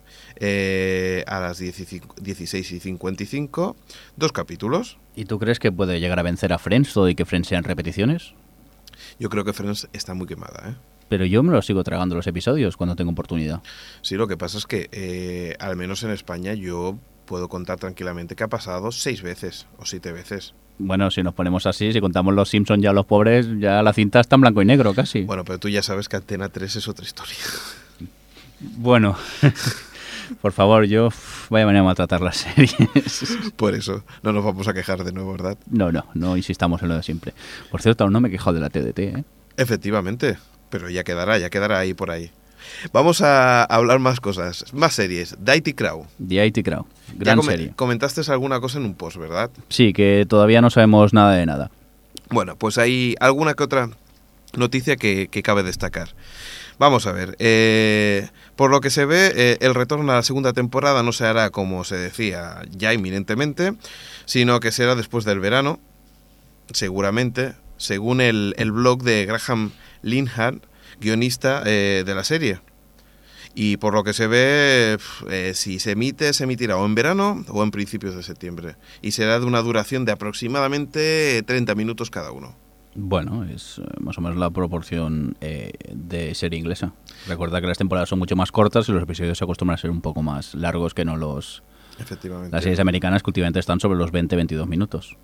eh, a las 15 16 y 55 dos capítulos. ¿Y tú crees que puede llegar a vencer a Friends todo y que Friends sean repeticiones? Yo creo que Friends está muy quemada, ¿eh? Pero yo me lo sigo tragando los episodios cuando tengo oportunidad. Sí, lo que pasa es que, eh, al menos en España, yo puedo contar tranquilamente que ha pasado seis veces o siete veces. Bueno, si nos ponemos así, si contamos los Simpsons ya los pobres, ya la cinta está en blanco y negro casi. Bueno, pero tú ya sabes que Antena 3 es otra historia. Bueno, por favor, yo vaya manera de maltratar las series. Por eso no nos vamos a quejar de nuevo, ¿verdad? No, no, no insistamos en lo de siempre. Por cierto, aún no me he quejado de la TDT, ¿eh? Efectivamente, pero ya quedará, ya quedará ahí por ahí. Vamos a hablar más cosas, más series. The IT Crowd, Ya gran come- serie. comentaste alguna cosa en un post, ¿verdad? Sí, que todavía no sabemos nada de nada. Bueno, pues hay alguna que otra noticia que, que cabe destacar. Vamos a ver, eh, por lo que se ve, eh, el retorno a la segunda temporada no se hará como se decía ya inminentemente, sino que será después del verano, seguramente, según el, el blog de Graham Linhart, guionista eh, de la serie. Y por lo que se ve, eh, si se emite, se emitirá o en verano o en principios de septiembre. Y será de una duración de aproximadamente 30 minutos cada uno. Bueno, es eh, más o menos la proporción eh, de serie inglesa. Recuerda que las temporadas son mucho más cortas y los episodios se acostumbran a ser un poco más largos que no los... Efectivamente. Las series americanas que últimamente están sobre los 20-22 minutos.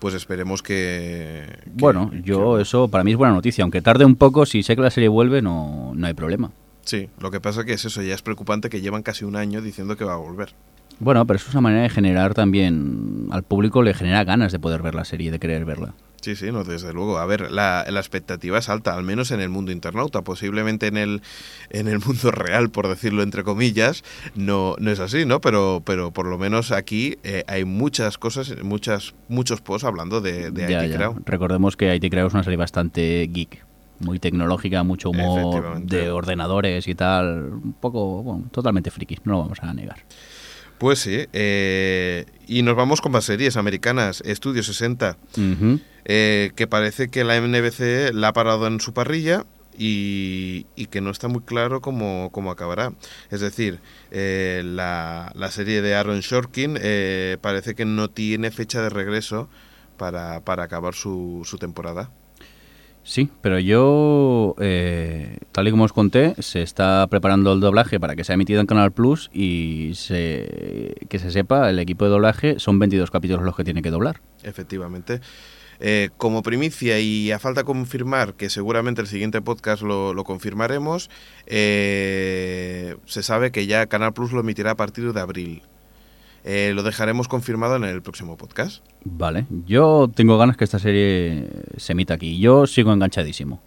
Pues esperemos que... que- Bueno, yo eso para mí es buena noticia. Aunque tarde un poco, si sé que la serie vuelve, no, no hay problema. Sí, lo que pasa que es eso, ya es preocupante que llevan casi un año diciendo que va a volver. Bueno, pero eso es una manera de generar también... Al público le genera ganas de poder ver la serie, de querer verla. Sí, sí, no, desde luego. A ver, la, la expectativa es alta, al menos en el mundo internauta. Posiblemente en el, en el mundo real, por decirlo entre comillas, no, no es así, ¿no? Pero, pero por lo menos aquí eh, hay muchas cosas, muchas, muchos posts hablando de, de Ya, IT ya. Crowd. Recordemos que IT Crowd es una serie bastante geek. Muy tecnológica, mucho humor de ordenadores y tal. Un poco, bueno, totalmente friki, no lo vamos a negar. Pues sí, eh, y nos vamos con más series americanas. Estudio 60. Ujú. eh, que parece que la NBC la ha parado en su parrilla y, y que no está muy claro cómo, cómo acabará. Es decir, eh, la, la serie de Aaron Shorkin eh, parece que no tiene fecha de regreso para, para acabar su, su temporada. Sí, pero yo, eh, tal y como os conté, se está preparando el doblaje para que sea emitido en Canal Plus y se, que se sepa, el equipo de doblaje son 22 capítulos los que tiene que doblar. Efectivamente. Eh, como primicia y a falta confirmar, que seguramente el siguiente podcast lo, lo confirmaremos, eh, se sabe que ya Canal Plus lo emitirá a partir de abril. Eh, lo dejaremos confirmado en el próximo podcast. Vale, yo tengo ganas que esta serie se emita aquí. Yo sigo enganchadísimo.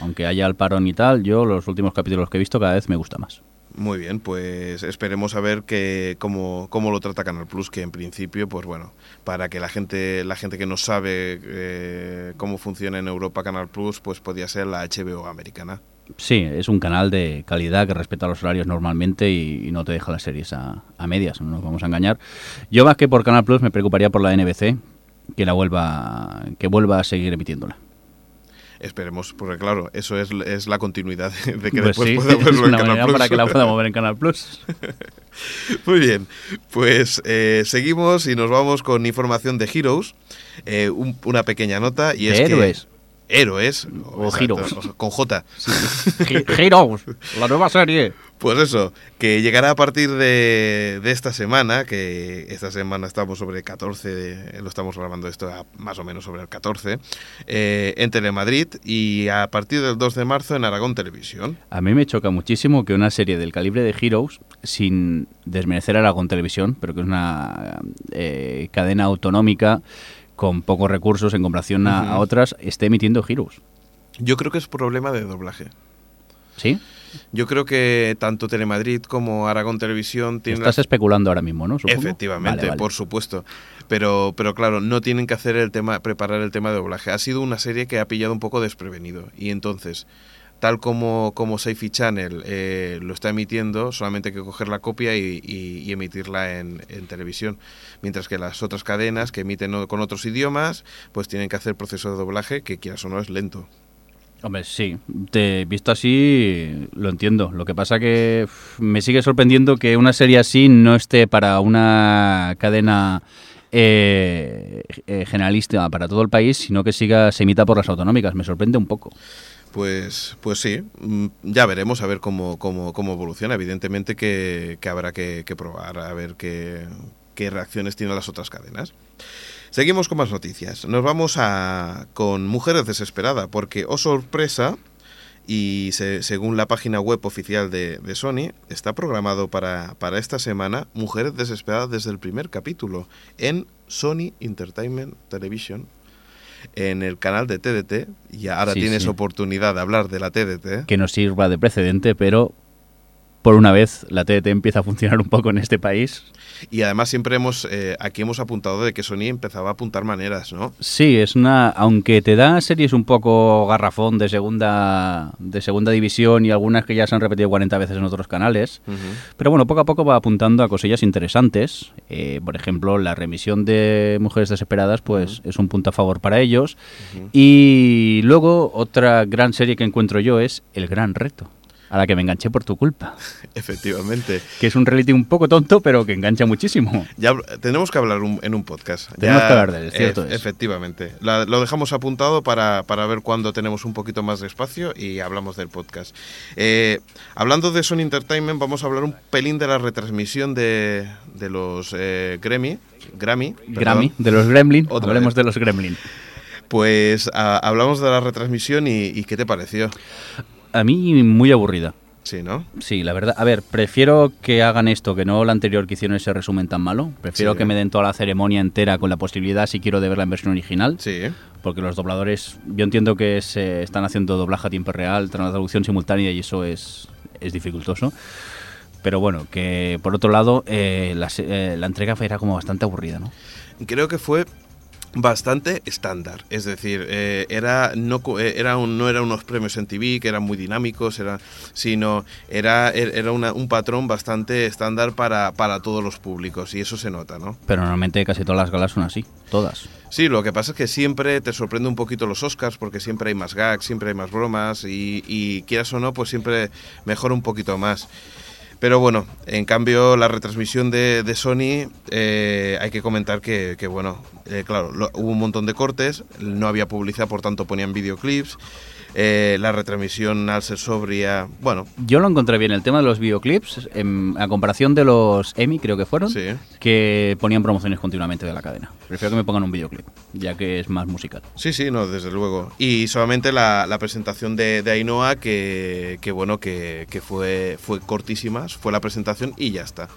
Aunque haya el parón y tal, yo los últimos capítulos que he visto cada vez me gusta más. Muy bien, pues esperemos a ver que, cómo, cómo lo trata Canal Plus, que en principio, pues bueno, para que la gente, la gente que no sabe eh, cómo funciona en Europa Canal Plus, pues podría ser la HBO americana. Sí, es un canal de calidad que respeta los horarios normalmente y, y no te deja las series a, a medias, no nos vamos a engañar. Yo más que por Canal Plus me preocuparía por la NBC, que la vuelva, que vuelva a seguir emitiéndola. Esperemos, porque claro, eso es, es la continuidad de que Pues después sí, pueda verlo en una Canal Plus. para que la podamos ver en Canal Plus. Muy bien, pues eh, seguimos y nos vamos con información de Heroes. Eh, un- una pequeña nota y De es que- héroes. O exacto, Heroes. o Con J. Heroes, la nueva serie. Pues eso, que llegará a partir de, de esta semana, que esta semana estamos sobre el 14, de- lo estamos grabando esto a más o menos sobre el 14, eh, en Telemadrid y a partir del 2 de marzo en Aragón Televisión. A mí me choca muchísimo que una serie del calibre de Heroes, sin desmerecer a Aragón Televisión, pero que es una eh, cadena autonómica con pocos recursos en comparación a, otras, esté emitiendo Heroes. Yo creo que es problema de doblaje. ¿Sí? Yo creo que tanto Telemadrid como Aragón Televisión tienen Estás especulando ahora mismo, ¿no? Supongo. Efectivamente, Vale, vale. por supuesto. Pero, pero claro, no tienen que hacer el tema, preparar el tema de doblaje. Ha sido una serie que ha pillado un poco desprevenido. Y entonces, tal como, como Sci-Fi Channel eh, lo está emitiendo, solamente hay que coger la copia y, emitirla en, televisión. Mientras que las otras cadenas que emiten con otros idiomas, pues tienen que hacer proceso de doblaje que quieras o no es lento. Hombre, sí. Te, visto así, lo entiendo. Lo que pasa que me sigue sorprendiendo que una serie así no esté para una cadena eh, eh, generalista para todo el país, sino que siga se emita por las autonómicas. Me sorprende un poco. Pues, pues sí, mm, ya veremos a ver cómo, cómo, cómo evoluciona. Evidentemente que, habrá que, que probar a ver qué, qué reacciones tienen las otras cadenas. Seguimos con más noticias. Nos vamos a con Mujeres Desesperada, porque, oh sorpresa, y se- según la página web oficial de, de Sony, está programado para, para esta semana Mujeres Desesperadas desde el primer capítulo en Sony Entertainment Television, en el canal de TDT, y ahora Sí, tienes sí. oportunidad de hablar de la TDT. Que nos sirva de precedente, pero por una vez la TDT empieza a funcionar un poco en este país. Y además siempre hemos, eh, aquí hemos apuntado de que Sony empezaba a apuntar maneras, ¿no? Sí, es una, aunque te da series un poco garrafón de segunda, de segunda división y algunas que ya se han repetido 40 veces en otros canales, pero bueno, poco a poco va apuntando a cosillas interesantes. Eh, por ejemplo, la remisión de Mujeres Desesperadas, pues es un punto a favor para ellos. Y luego otra gran serie que encuentro yo es El Gran Reto, a la que me enganché por tu culpa, Efectivamente. que es un reality un poco tonto, pero que engancha muchísimo. Ya tenemos que hablar un- en un podcast. Tenemos Ya, que hablar de él, cierto ef- es. Efectivamente. La- lo dejamos apuntado para, para ver cuándo tenemos un poquito más de espacio y hablamos del podcast. Eh, hablando de Sony Entertainment, vamos a hablar un pelín de la retransmisión de, de los eh, Grammy. Grammy. Grammy, de los Gremlin, Otra hablemos vez. de los Gremlin. Pues a- hablamos de la retransmisión y, y ¿qué te pareció? A mí muy aburrida. Sí, ¿no? Sí, la verdad. A ver, prefiero que hagan esto que no lo anterior que hicieron ese resumen tan malo. Prefiero Sí. que me den toda la ceremonia entera con la posibilidad, si quiero, de verla en versión original. Sí. Porque los dobladores, yo entiendo que se están haciendo doblaje a tiempo real, tra- traducción simultánea y eso es, es dificultoso. Pero bueno, que por otro lado, eh, la, eh, la entrega era como bastante aburrida, ¿no? creo que fue bastante estándar. Es decir, eh, era no eh, era un- no eran unos premios en TV que eran muy dinámicos, era, sino era, er- era una- un patrón bastante estándar para, para todos los públicos y eso se nota, ¿no? Pero normalmente casi todas las galas son así, todas. Sí, lo que pasa es que siempre te sorprende un poquito los Oscars porque siempre hay más gags, siempre hay más bromas y, y quieras o no, pues siempre mejora un poquito más. Pero bueno, en cambio la retransmisión de, de Sony eh, hay que comentar que, que, bueno, eh, claro, lo- hubo un montón de cortes, no había publicidad, por tanto ponían videoclips, eh, la retransmisión al ser sobria, bueno, Yo lo encontré bien, el tema de los videoclips, en, a comparación de los Emmy, creo que fueron, sí. que ponían promociones continuamente de la cadena. Prefiero que me pongan un videoclip, ya que es más musical. Sí, sí, no, desde luego. Y solamente la, la presentación de, de Ainhoa, que, que bueno, que, que fue, fue cortísima, fue la presentación y ya está.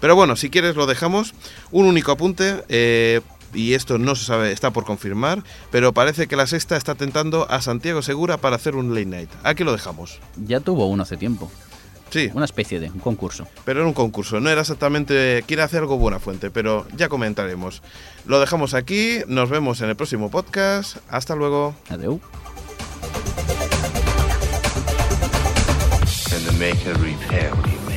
Pero bueno, si quieres lo dejamos. Un único apunte, eh, y esto no se sabe, está por confirmar, pero parece que la sexta está tentando a Santiago Segura para hacer un late night. Aquí lo dejamos. Ya tuvo uno hace tiempo, Sí, una especie de un concurso. pero era un concurso, no era exactamente, quiere hacer algo buena fuente, pero ya comentaremos. Lo dejamos aquí, nos vemos en el próximo podcast. Hasta luego. Adeu. and the maker repelled him.